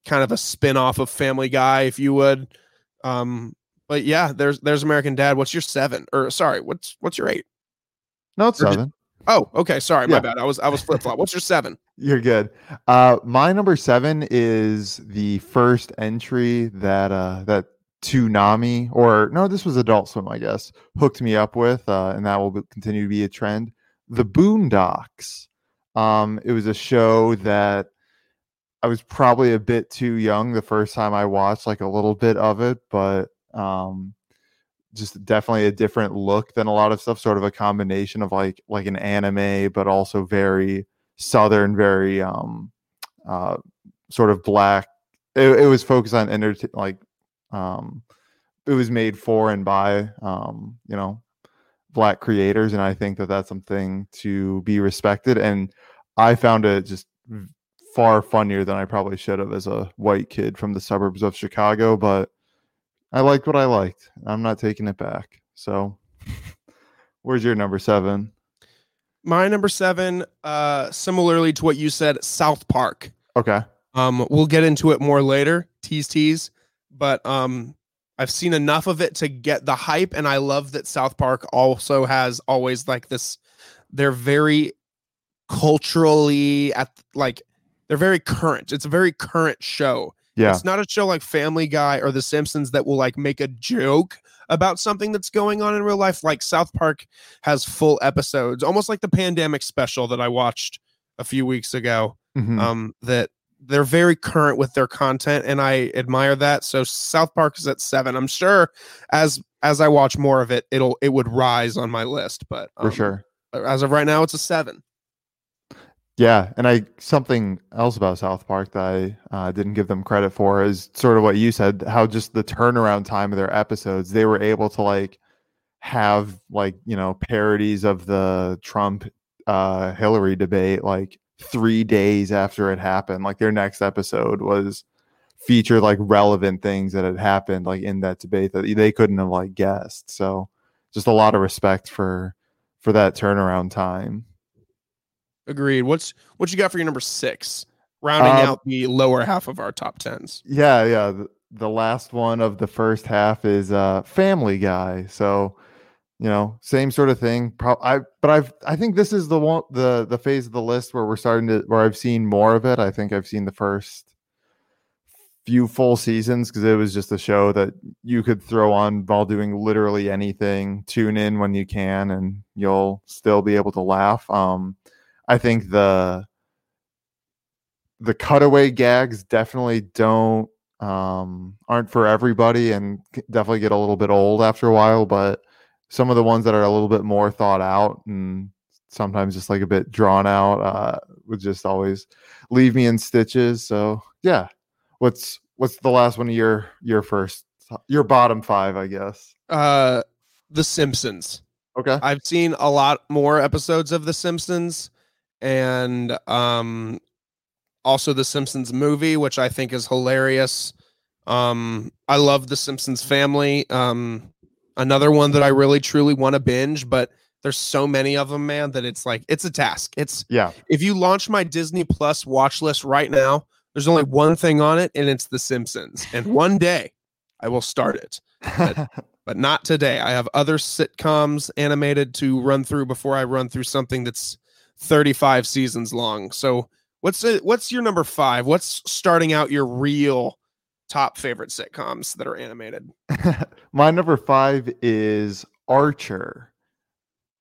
kind of a spin-off of Family Guy if you would. Um but yeah, there's there's American Dad. What's your 7? Or sorry, what's what's your 8? No, it's Or did- seven. Oh, okay, sorry, my bad. I was I was flip-flop. What's your 7? *laughs* You're good. Uh my number seven is the first entry that uh that Toonami or no, this was Adult Swim, I guess, hooked me up with, uh, and that will be- continue to be a trend. The Boondocks. Um, it was a show that I was probably a bit too young the first time I watched like a little bit of it, but um just definitely a different look than a lot of stuff, sort of a combination of like like an anime, but also very southern, very um uh sort of black. It, it was focused on enter like um it was made for and by um you know black creators and i think that that's something to be respected and i found it just far funnier than i probably should have as a white kid from the suburbs of chicago but i liked what i liked. I'm not taking it back. So *laughs* where's your number seven? My number 7 uh similarly to what you said, South Park. okay. Um, we'll get into it more later, tease tease, but um, I've seen enough of it to get the hype, and I love that South Park also has always like this. They're very culturally at like they're very current. It's a very current show. yeah It's not a show like Family Guy or The Simpsons that will like make a joke about something that's going on in real life. Like South Park has full episodes, almost like the pandemic special that I watched a few weeks ago mhm. um, that they're very current with their content, and I admire that. So South Park is at seven. I'm sure as as I watch more of it, it'll it would rise on my list. But for um, sure as of right now, it's a seven. Yeah, and I something else about South Park that I uh, didn't give them credit for is sort of what you said, how just the turnaround time of their episodes, they were able to like have like you know parodies of the Trump uh, Hillary debate like three days after it happened. Like their next episode was featured like relevant things that had happened like in that debate that they couldn't have like guessed. So just a lot of respect for for that turnaround time. Agreed. What's what you got for your number six? Rounding Um, out the lower half of our top tens. Yeah, yeah. The, the last one of the first half is uh Family Guy. So, you know, same sort of thing. Pro- I but I've I think this is the one the the phase of the list where we're starting to where I've seen more of it. I think I've seen the first few full seasons because it was just a show that you could throw on while doing literally anything. Tune in when you can, and you'll still be able to laugh. Um, I think the the cutaway gags definitely don't um aren't for everybody and definitely get a little bit old after a while but some of the ones that are a little bit more thought out and sometimes just like a bit drawn out uh would just always leave me in stitches so yeah. What's what's the last one of your your first your bottom five i guess? Uh, The Simpsons. okay. I've seen a lot more episodes of The Simpsons and um also the Simpsons movie, which I think is hilarious. Um I love the Simpsons family. Um another one that I really truly want to binge, but there's so many of them, man, that it's like it's a task. It's yeah if you launch my Disney Plus watch list right now, there's only one thing on it, and it's The Simpsons. And *laughs* one day I will start it *laughs* but not today. I have other sitcoms animated to run through before I run through something that's 35 seasons long. So, what's it, what's your number 5? What's starting out your real top favorite sitcoms that are animated? *laughs* My number five is Archer.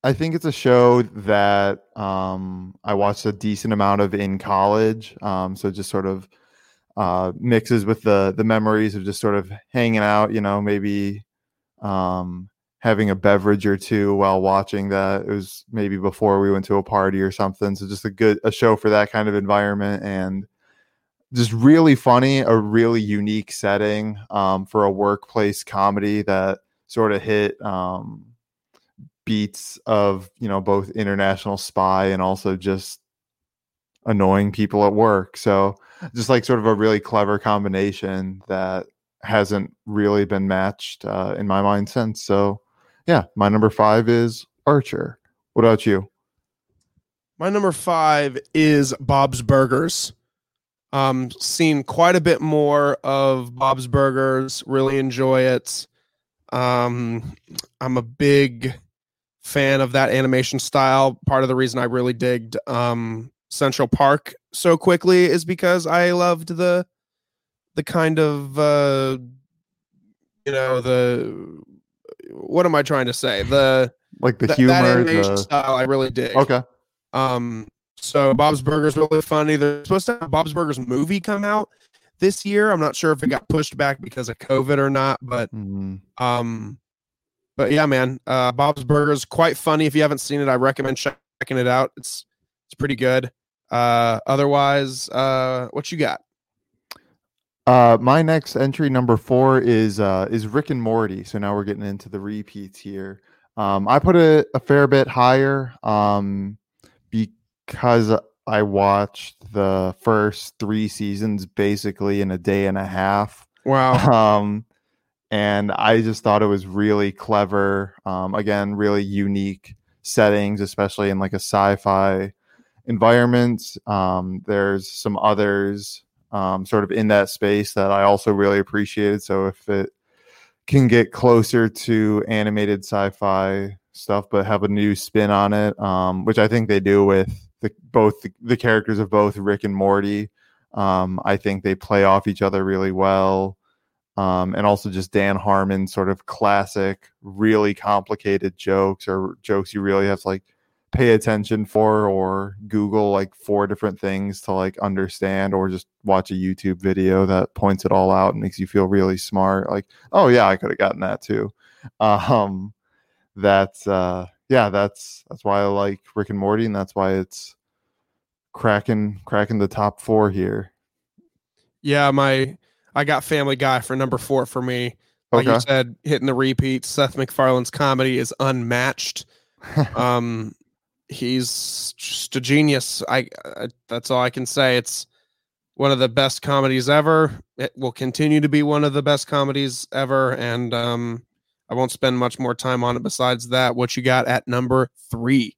I think it's a show that um, I watched a decent amount of in college. Um, so just sort of uh, mixes with the the memories of just sort of hanging out. You know, maybe um, having a beverage or two while watching that. It was maybe before we went to a party or something. So just a good a show for that kind of environment and just really funny, a really unique setting um, for a workplace comedy that sort of hit um, beats of you know both international spy and also just annoying people at work. So just like sort of a really clever combination that hasn't really been matched uh, in my mind since. So yeah, my number five is Archer. What about you? My number five is Bob's Burgers. Um, seen quite a bit more of Bob's Burgers. Really enjoy it. Um, I'm a big fan of that animation style. Part of the reason I really digged um, Central Park so quickly is because I loved the the kind of uh, you know the what am I trying to say the like the th- humor that animation the... style I really dig. okay Um, so Bob's Burgers really funny. They're supposed to have Bob's Burgers movie come out this year. I'm not sure if it got pushed back because of COVID or not, but Mhm. um, but yeah, man, uh, Bob's Burgers quite funny. If you haven't seen it, I recommend checking it out. It's it's pretty good. Uh, otherwise, uh, what you got? Uh, my next entry number four is uh, is Rick and Morty. So now we're getting into the repeats here. Um, I put it a fair bit higher um, because I watched the first three seasons basically in a day and a half. Wow. *laughs* Um, and I just thought it was really clever. Um, again, really unique settings, especially in like a sci-fi environment. Um, there's some others um, sort of in that space that I also really appreciated. So if it can get closer to animated sci-fi stuff, but have a new spin on it, um, which I think they do with the, both the, the characters of both Rick and Morty. Um, I think they play off each other really well. Um, and also just Dan Harmon sort of classic, really complicated jokes or jokes you really have to like pay attention for or Google like four different things to like understand or just watch a YouTube video that points it all out and makes you feel really smart. Like, oh yeah, I could have gotten that too. *laughs* Um, that's uh, yeah, that's that's why I like Rick and Morty, and that's why it's cracking cracking the top four here. Yeah, my I got Family Guy for number four for me. Like you said, hitting the repeat. Seth MacFarlane's comedy is unmatched. *laughs* um he's just a genius I, I that's all i can say it's one of the best comedies ever it will continue to be one of the best comedies ever and um i won't spend much more time on it besides that what you got at number three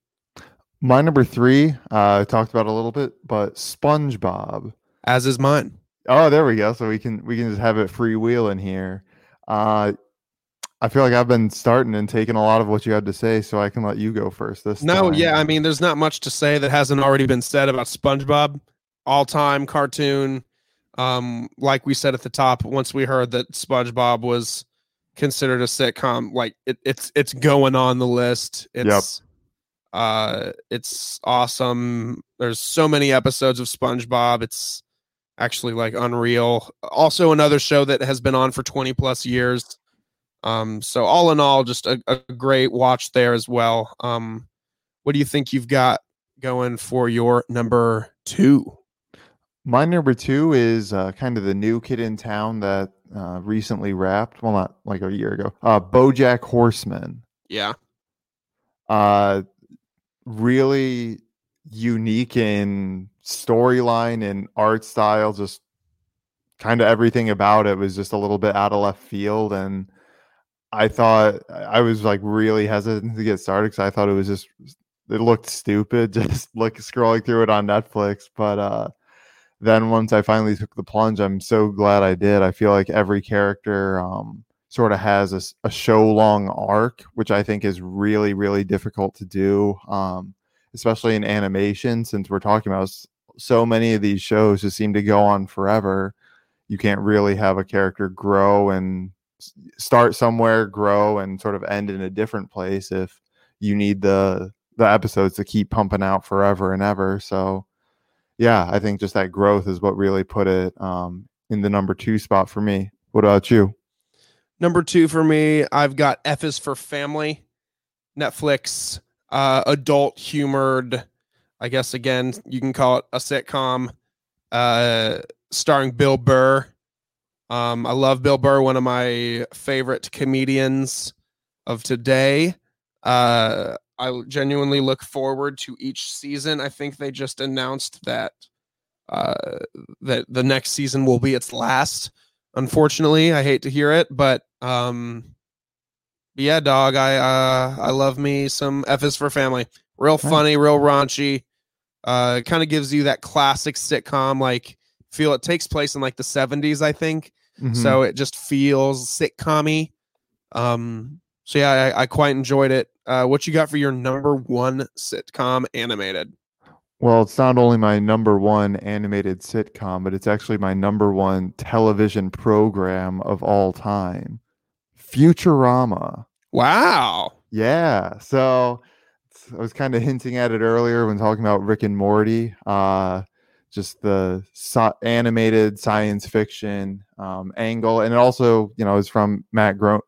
My number three, uh, I talked about a little bit, but SpongeBob. as is mine Oh, there we go. So we can we can just have it freewheeling here. Uh, I feel like I've been starting and taking a lot of what you had to say, so I can let you go first this no time. yeah i mean there's not much to say that hasn't already been said about spongebob. All-time cartoon um like we said at the top once we heard that spongebob was considered a sitcom like it, it's it's going on the list. It's uh it's awesome. There's so many episodes of spongebob. It's actually like unreal. Also another show that has been on for 20 plus years um so all in all just a, a great watch there as well um what do you think you've got going for your number two My number two is uh, kind of the new kid in town that uh, recently wrapped. Well, not like a year ago. Uh, BoJack Horseman. yeah uh really unique in storyline and art style just kind of everything about it was just a little bit out of left field and i thought i was like really hesitant to get started because i thought it was just it looked stupid *laughs* just like scrolling through it on netflix but uh then once i finally took the plunge i'm so glad i did i feel like every character um sort of has a show long arc, which I think is really, really difficult to do, um, especially in animation, since we're talking about so many of these shows just seem to go on forever. You can't really have a character grow and start somewhere, grow, and sort of end in a different place if you need the the episodes to keep pumping out forever and ever. So, yeah, I think just that growth is what really put it um, in the number two spot for me. What about you? Number two for me, I've got F is for Family, Netflix, uh, adult humored. I guess again, you can call it a sitcom. Uh, starring Bill Burr. Um, I love Bill Burr, one of my favorite comedians of today. Uh, I genuinely look forward to each season. I think they just announced that uh, that the next season will be its last. Unfortunately, I hate to hear it, but um, yeah, dog. I uh, I love me some F is for Family. Real funny, real raunchy. Uh, kind of gives you that classic sitcom like feel. It takes place in like the seventies, I think. Mhm. So it just feels sitcom Um, so yeah, I, I quite enjoyed it. Uh, what you got for your number one sitcom animated? Well, it's not only my number one animated sitcom, but it's actually my number one television program of all time Futurama. Wow. Yeah. So I was kind of hinting at it earlier when talking about Rick and Morty. Uh, just the so- animated science fiction um, angle, and it also, you know, is from Matt Gro-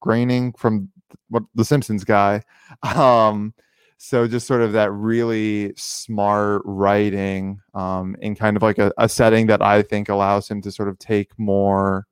Groening from what the Simpsons guy. *laughs* Um, so just sort of that really smart writing um, in kind of like a, a setting that I think allows him to sort of take more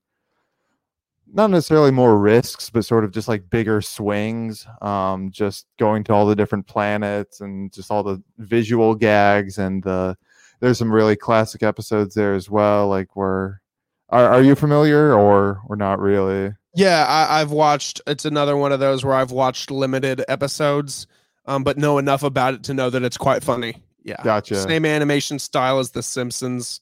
not necessarily more risks, but sort of just like bigger swings. Um, just going to all the different planets and just all the visual gags and the there's some really classic episodes there as well. Like where are are you familiar or or not really? Yeah, I, I've watched. It's another one of those where I've watched limited episodes, um, but know enough about it to know that it's quite funny. Yeah, Gotcha. same animation style as The Simpsons.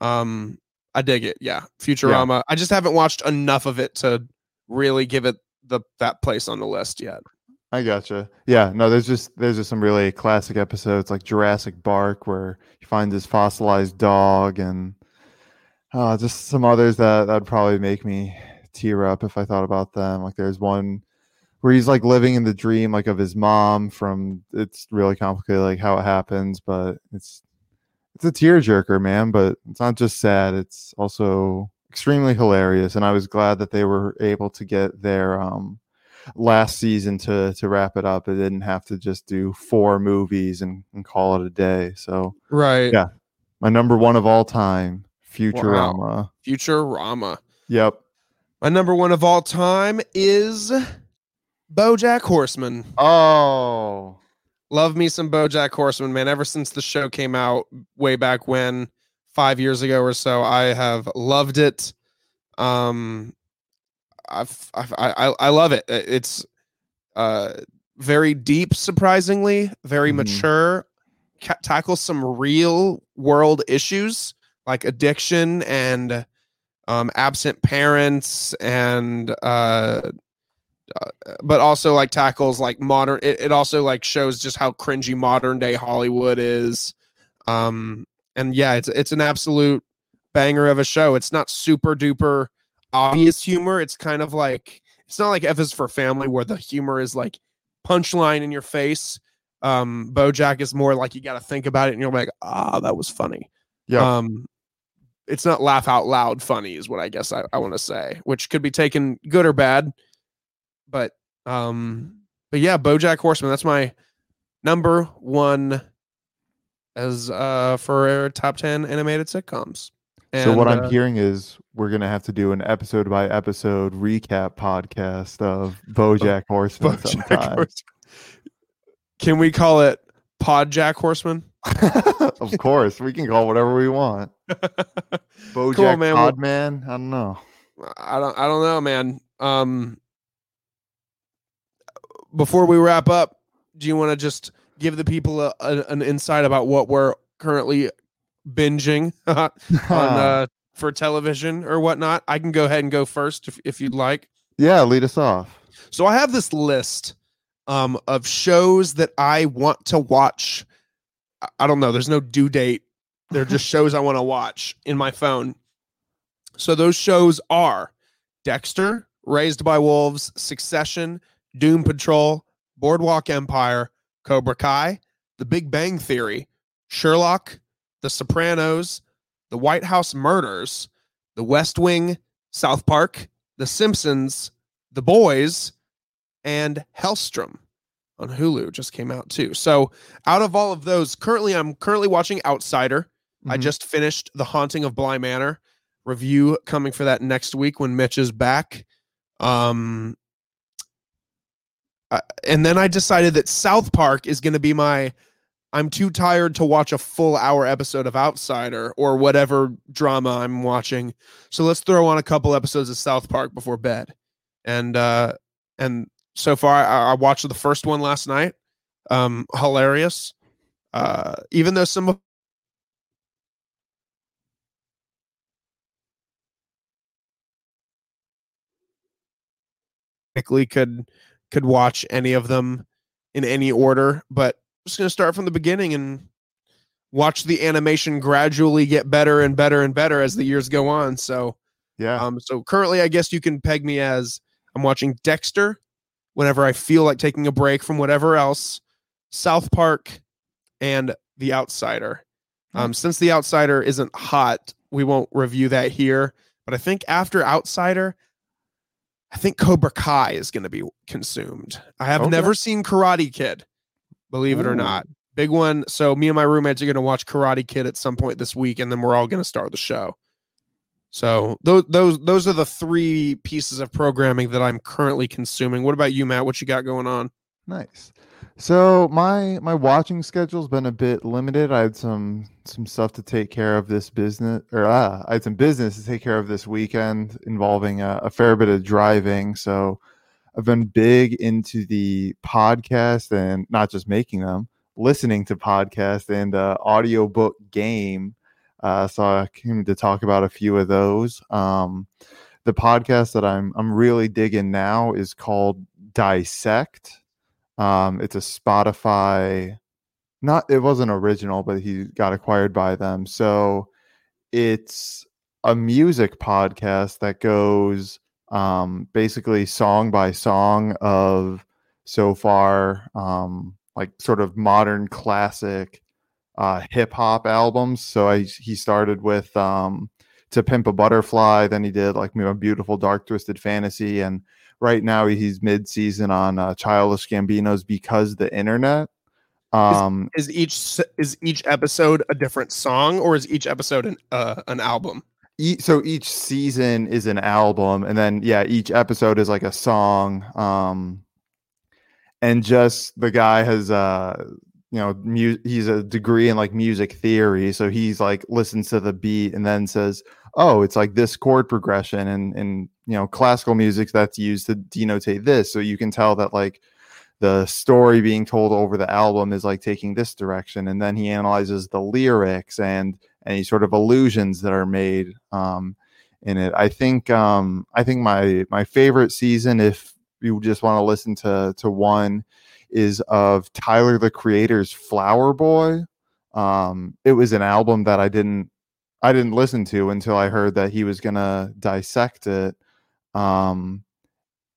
Um, I dig it. Yeah, Futurama. I just haven't watched enough of it to really give it the that place on the list yet. I gotcha. Yeah, no, there's just there's just some really classic episodes like Jurassic Bark where he finds his fossilized dog and uh, just some others that that'd probably make me tear up if I thought about them. Like there's one where he's like living in the dream like of his mom from it's really complicated like how it happens, but it's it's a tearjerker, man, but it's not just sad, it's also extremely hilarious and I was glad that they were able to get their um last season to to wrap it up. It didn't have to just do four movies and, and call it a day. So Right. Yeah. my number one of all time, Futurama. Futurama. Yep. My number one of all time is BoJack Horseman. Oh, Love me some BoJack Horseman, man. Ever since the show came out way back when, five years ago or so, I have loved it. Um, I I I love it. It's uh very deep, surprisingly, very Mhm. mature. Ca- tackles some real world issues like addiction and um, absent parents and uh, uh, but also like tackles like modern it, it also like shows just how cringy modern day hollywood is um and yeah it's it's an absolute banger of a show it's not super duper obvious humor it's kind of like it's not like f is for family where the humor is like punchline in your face um bojack is more like you got to think about it and you're like ah that was funny yeah. um it's not laugh out loud funny is what i guess i, I want to say which could be taken good or bad but um but yeah bojack horseman that's my number one as uh for top 10 animated sitcoms so what And, I'm uh, hearing is we're gonna have to do an episode by episode recap podcast of BoJack *laughs* Horseman Bojack. Horseman. can we call it podjack horseman *laughs* of course, we can call whatever we want. *laughs* BoJack man, Podman. I don't know. I don't I don't know, man. Um before we wrap up, do you want to just give the people a, a, an insight about what we're currently binging *laughs* on uh, for television or whatnot? I can go ahead and go first if, if you'd like. yeah, lead us off. So I have this list um, of shows that I want to watch. I- I don't know. There's no due date. They're just *laughs* shows I want to watch in my phone. So those shows are Dexter, Raised by Wolves, Succession, Doom Patrol, Boardwalk Empire, Cobra Kai, The Big Bang Theory, Sherlock, The Sopranos, The White House Murders, The West Wing, South Park, The Simpsons, The Boys, and Helstrom on Hulu just came out too. So out of all of those, currently I'm currently watching Outsider. I Mhm. just finished The Haunting of Bly Manor review coming for that next week when Mitch is back. Um, I- and then I decided that South Park is going to be my. I'm too tired to watch a full hour episode of Outsider or whatever drama I'm watching. So let's throw on a couple episodes of South Park before bed. And uh and so far I, I watched the first one last night. Um hilarious. Uh even though some of could could watch any of them in any order, but Just gonna start from the beginning and watch the animation gradually get better and better and better as the years go on. So Yeah. um, so currently, I guess you can peg me as I'm watching Dexter whenever I feel like taking a break from whatever else, South Park, and The Outsider. Um, since The Outsider isn't hot, we won't review that here. But I think after Outsider, I think Cobra Kai is going to be consumed. I have Okay. never seen Karate Kid, believe it or not. Big one. So me and my roommates are going to watch Karate Kid at some point this week, and then we're all going to start the show. So those those those are the three pieces of programming that I'm currently consuming. What about you, Matt? What you got going on? Nice. So my my watching schedule's been a bit limited. I had some some stuff to take care of this business, or ah, I had some business to take care of this weekend involving a, a fair bit of driving. So I've been big into the podcast and not just making them, listening to podcasts and uh, audiobook game. Uh, so I came to talk about a few of those. Um, the podcast that I'm I'm really digging now is called Dissect. Um, it's a Spotify, not it wasn't original, but he got acquired by them. So it's a music podcast that goes um, basically song by song of so far um, like sort of modern classic uh, hip hop albums. So I he started with um, To Pimp a Butterfly, then he did like you know, Beautiful Dark Twisted Fantasy, and right now he's mid season on uh, Childish Gambino's Because the Internet. Um, Is each is each episode a different song, or is each episode an uh, an album? So each season is an album, and then yeah, each episode is like a song. Um, and just the guy has uh you know mu- he's a degree in like music theory so he's like listens to the beat and then says oh it's like this chord progression and and you know classical music that's used to denotate this so you can tell that like the story being told over the album is like taking this direction and then he analyzes the lyrics and any sort of allusions that are made um in it i think um i think my my favorite season if you just want to listen to to one is of Tyler the Creator's Flower Boy. Um, it was an album that I didn't I didn't listen to until I heard that he was gonna dissect it. Um,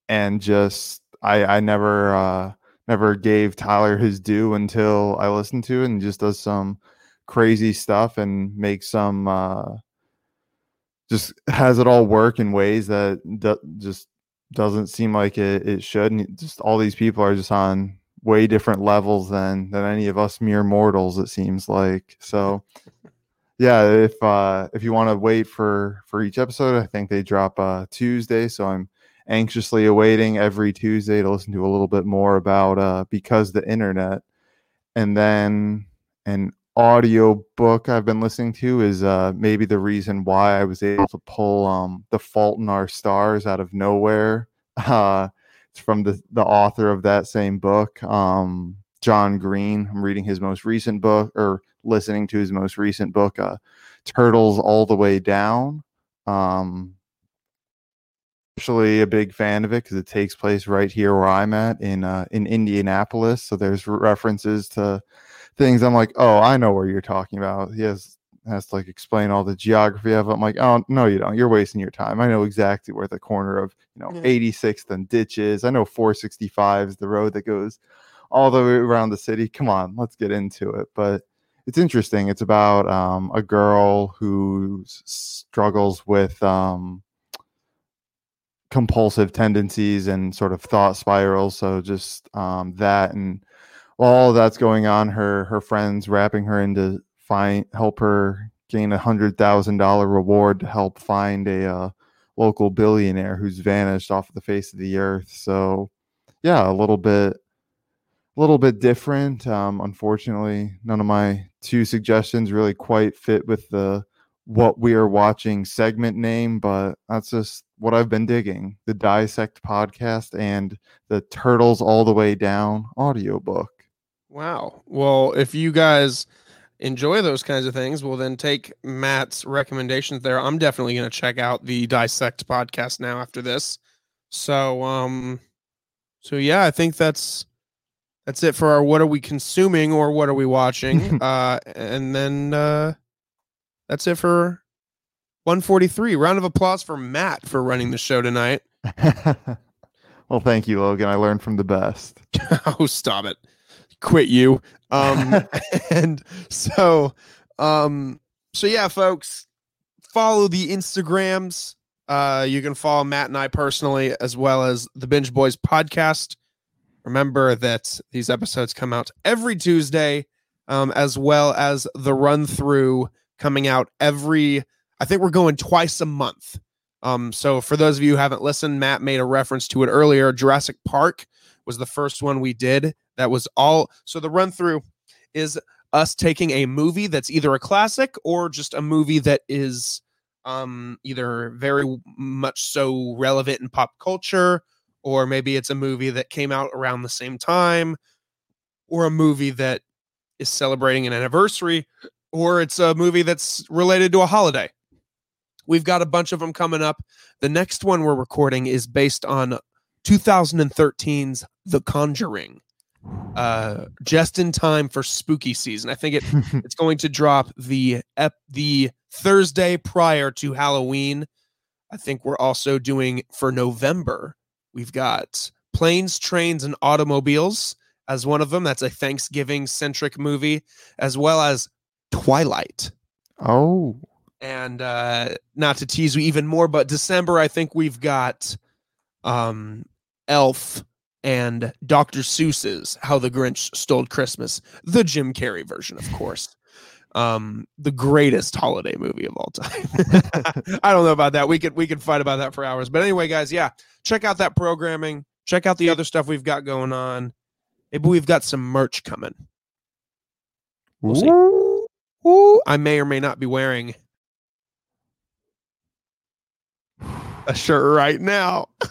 and just I I never uh never gave Tyler his due until I listened to it and just does some crazy stuff and makes some uh just *laughs* has it all work in ways that do, just doesn't seem like it, it should. And just all these people are just on way different levels than than any of us mere mortals it seems like. So yeah if uh if you want to wait for for each episode i think they drop uh tuesday. So i'm anxiously awaiting every tuesday to listen to a little bit more about uh because the internet. And then an audio book i've been listening to is uh maybe the reason why i was able to pull um the fault in our stars out of nowhere. *laughs* Uh it's from the the author of that same book um john green. I'm reading his most recent book or listening to his most recent book uh turtles all the way down. Um actually a big fan of it because it takes place right here where i'm at in uh in indianapolis. So there's references to things i'm like oh i know where you're talking about he has has to like explain all the geography of it. I'm like, oh no, you don't. You're wasting your time. I know exactly where the corner of you know Yeah. 86th and ditch is. I know 465 is the road that goes all the way around the city. Come on, let's get into it. But it's interesting. It's about um, a girl who struggles with um, compulsive tendencies and sort of thought spirals. So just um, that and all that's going on, her her friends wrapping her into find help her gain a hundred thousand dollar reward to help find a uh, local billionaire who's vanished off the face of the earth. So, yeah, a little bit, a little bit different. Um, unfortunately, none of my two suggestions really quite fit with the what we are watching segment name, but that's just what I've been digging. The Dissect podcast and the Turtles All the Way Down audiobook. Wow. Well, if you guys enjoy those kinds of things, well, then take Matt's recommendations there. I'm definitely going to check out the Dissect podcast now after this. So, um, so yeah, I think that's that's it for our what are we consuming or what are we watching, *laughs* uh, and then uh, that's it for 143. Round of applause for Matt for running the show tonight. *laughs* well, thank you, Logan. I learned from the best. *laughs* oh, stop it quit you. Um, *laughs* and so, um, so yeah, folks, follow the Instagrams. Uh, you can follow Matt and I personally, as well as the Binge Boys podcast. Remember that these episodes come out every Tuesday, um, as well as the run through coming out every. I think we're going twice a month. Um, so for those of you who haven't listened, Matt made a reference to it earlier. Jurassic Park was the first one we did. That was all. So the run through is us taking a movie that's either a classic or just a movie that is um, either very much so relevant in pop culture, or maybe it's a movie that came out around the same time, or a movie that is celebrating an anniversary, or it's a movie that's related to a holiday. We've got a bunch of them coming up. The next one we're recording is based on 2013's The Conjuring. Uh, just in time for spooky season. I think it *laughs* it's going to drop the ep, the Thursday prior to Halloween. I think we're also doing for November. We've got Planes, Trains, and Automobiles as one of them. That's a Thanksgiving centric movie, as well as Twilight. Oh. And uh, not to tease you even more, but December, I think we've got um, Elf, and Dr. Seuss's How the Grinch Stole Christmas, the Jim Carrey version, of course. Um, the greatest holiday movie of all time. *laughs* I don't know about that. We could we could fight about that for hours. But anyway, guys, yeah, check out that programming. Check out the other stuff we've got going on. Maybe we've got some merch coming. We'll see. Ooh, I may or may not be wearing a shirt right now. *laughs*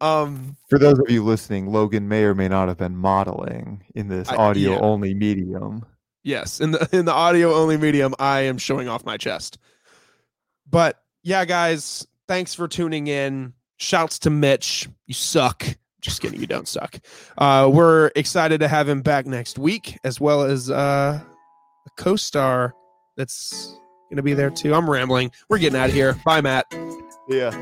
Um, For those of you listening, Logan may or may not have been modeling in this audio yeah. only medium. Yes, in the in the audio only medium, I am showing off my chest. But yeah, guys, thanks for tuning in. Shouts to Mitch. You suck. Just kidding, you don't suck. Uh, we're excited to have him back next week, as well as uh, a co-star that's gonna be there too. I'm rambling. We're getting out of here. Bye, Matt. Yeah.